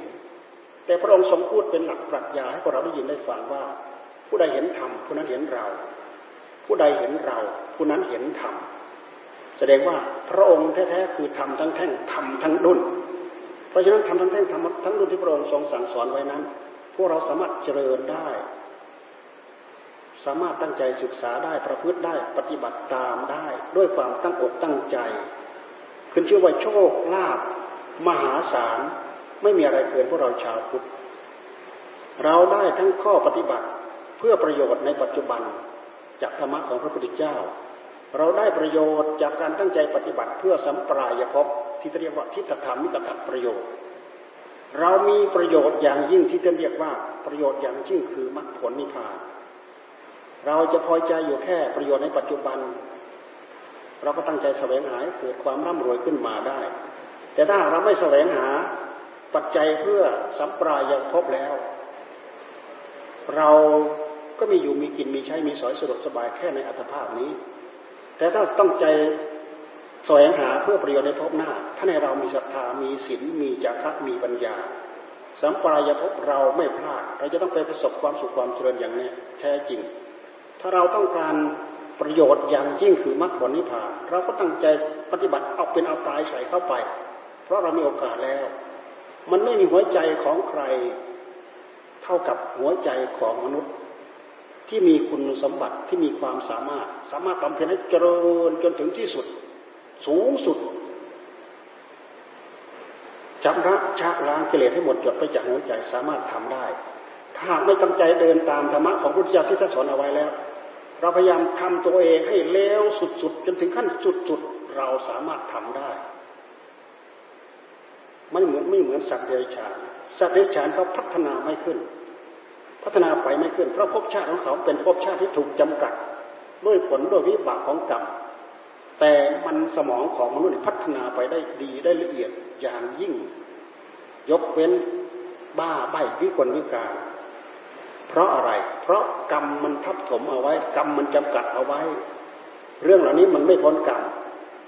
แต่พระองค์ทรงพูดเป็นหลักปรัชญาให้พวกเราได้ยินได้ฟังว่า ผู้ใดเห็นธรรมผู้นั้นเห็นเรา ผู้ใดเห็นเรา ผู้นั้นเห็นธรรมแสดงว่าพระองค์แท้ๆคือทำทั้งแท่งทำทั้งดุนเพราะฉะนั้นทำทั้งแท่งทำทั้งดุนที่พระองค์ทรงสั่งสอนไว้นั้น พวกเราสามารถเจริญได้สามารถตั้งใจศึกษาได้ประพฤติได้ปฏิบัติตามได้ ด้วยความตั้งอกตั้งใจ ขึ้นชื่อว่าโชคลาภมหาศาลไม่มีอะไรเกินพวกเราชาวพุทธเราได้ทั้งข้อปฏิบัติเพื่อประโยชน์ในปัจจุบันจากธรรมะของพระพุทธเจ้า เราได้ประโยชน์จากการตั้งใจปฏิบัติเพื่อสัมปรายภพที่เรียกว่าทิฏฐธรรมมิตรประโยชน์ เรามีประโยชน์อย่างยิ่งที่เรียกว่าประโยชน์อย่างยิ่งคือมรรคผลนิพพาน เราจะพอใจอยู่แค่ประโยชน์ในปัจจุบัน เราก็ตั้งใจแสวงหาเกิดความร่ำรวยขึ้นมาได้ แต่ถ้าเราไม่แสวงหาปัจจัยเพื่อสัมปรายภพแล้ว เราก็มีอยู่มีกินมีใช้มีสอยสะดวกสบายแค่ในอัตภาพนี้ แต่ถ้าต้องใจแสวงหาเพื่อประโยชน์ในภพหน้า ถ้าในเรามีศรัทธามีศีลมีจาระมีปัญญา สัมปรายภพเราไม่พลาด เราจะต้องไปประสบความสุขความเจริญอย่างนี้แท้จริง ถ้าเราต้องการ ประโยชน์อย่างยิ่งคือมรรคผลนิพพาน เราก็ตั้งใจปฏิบัติเอาเป็นเอาตายใส่เข้าไป เพราะเรามีโอกาสแล้ว มันไม่มีหัวใจของใคร เท่ากับหัวใจของมนุษย์ ที่มีคุณสมบัติที่มีความสามารถ สามารถบำเพ็ญให้เจริญจนถึงที่สุด สูงสุดจำระชักล้างกิเลสให้หมดจดไปจากหัวใจสามารถทำได้ ถ้าไม่ตั้งใจเดินตามธรรมะของพุทธเจ้าที่ท่านสอนเอาไว้แล้ว เราพยายามทำตัวเองให้เลวสุดๆจนถึงขั้นสุดๆเราสามารถทำได้ไม่เหมือนไม่เหมือนสัตว์เดรัจฉานสัตว์เดรัจฉานเขาพัฒนาไม่ขึ้น พัฒนาไปไม่ขึ้น เพราะภพชาติของเขาเป็นภพชาติที่ถูกจำกัด ด้วยผลด้วยวิบากของกรรมแต่มันสมองของมนุษย์พัฒนาไปได้ดีได้ละเอียดอย่างยิ่ง ยกเว้นบ้าใบวิกลวิการ เพราะอะไร เพราะกรรมมันทับถมเอาไว้ กรรมมันจำกัดเอาไว้ เรื่องเหล่านี้มันไม่พ้นกรรม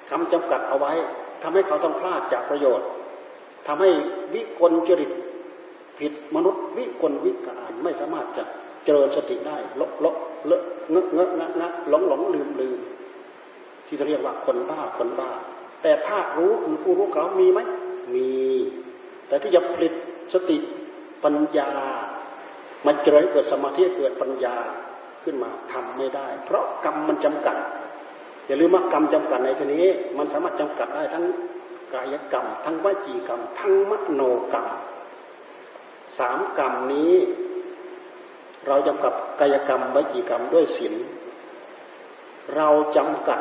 คำจำกัดเอาไว้ทำให้เขาต้องพลาดจากประโยชน์ทำให้วิกลจริตผิดมนุษย์วิกลวิการไม่สามารถจะเจริญสติได้ลบลบเลอะเงอะเงอะงะงะหลงหลงลืมลืมที่เรียกว่าคนบ้าคนบ้า แต่ถ้ารู้คือผู้รู้เขามีไหมมี แต่ที่จะผลิตสติปัญญา มันเจริญเกิดสมาธิเกิดปัญญาขึ้นมาทำไม่ได้ เพราะกรรมมันจำกัด อย่าลืมว่ากรรมจำกัดในทีนี้ มันสามารถจำกัดได้ทั้งกายกรรม ทั้งวจีกรรม ทั้งมโนกรรมสามกรรมนี้ เราจำกับกายกรรมวจีกรรมด้วยศีลเราจำกัด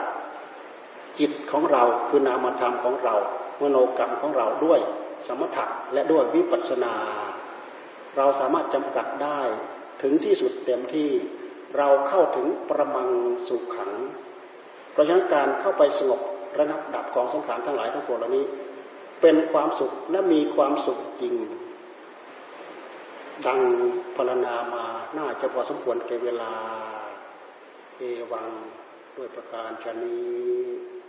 จิตของเราคือนามธรรมของเรา มโนกรรมของเราด้วยสมถะและด้วยวิปัสสนา เราสามารถจำกัดได้ถึงที่สุดเต็มที่เราเข้าถึงประมังสุขขัง เพราะฉะนั้นการเข้าไปสงบระงับดับของสังขารทั้งหลายทั้งปวงเหล่านี้ เป็นความสุขและมีความสุขจริง ดังพรณนามาน่าจะพอสมควรแก่เวลา เอวังด้วยประการชนี้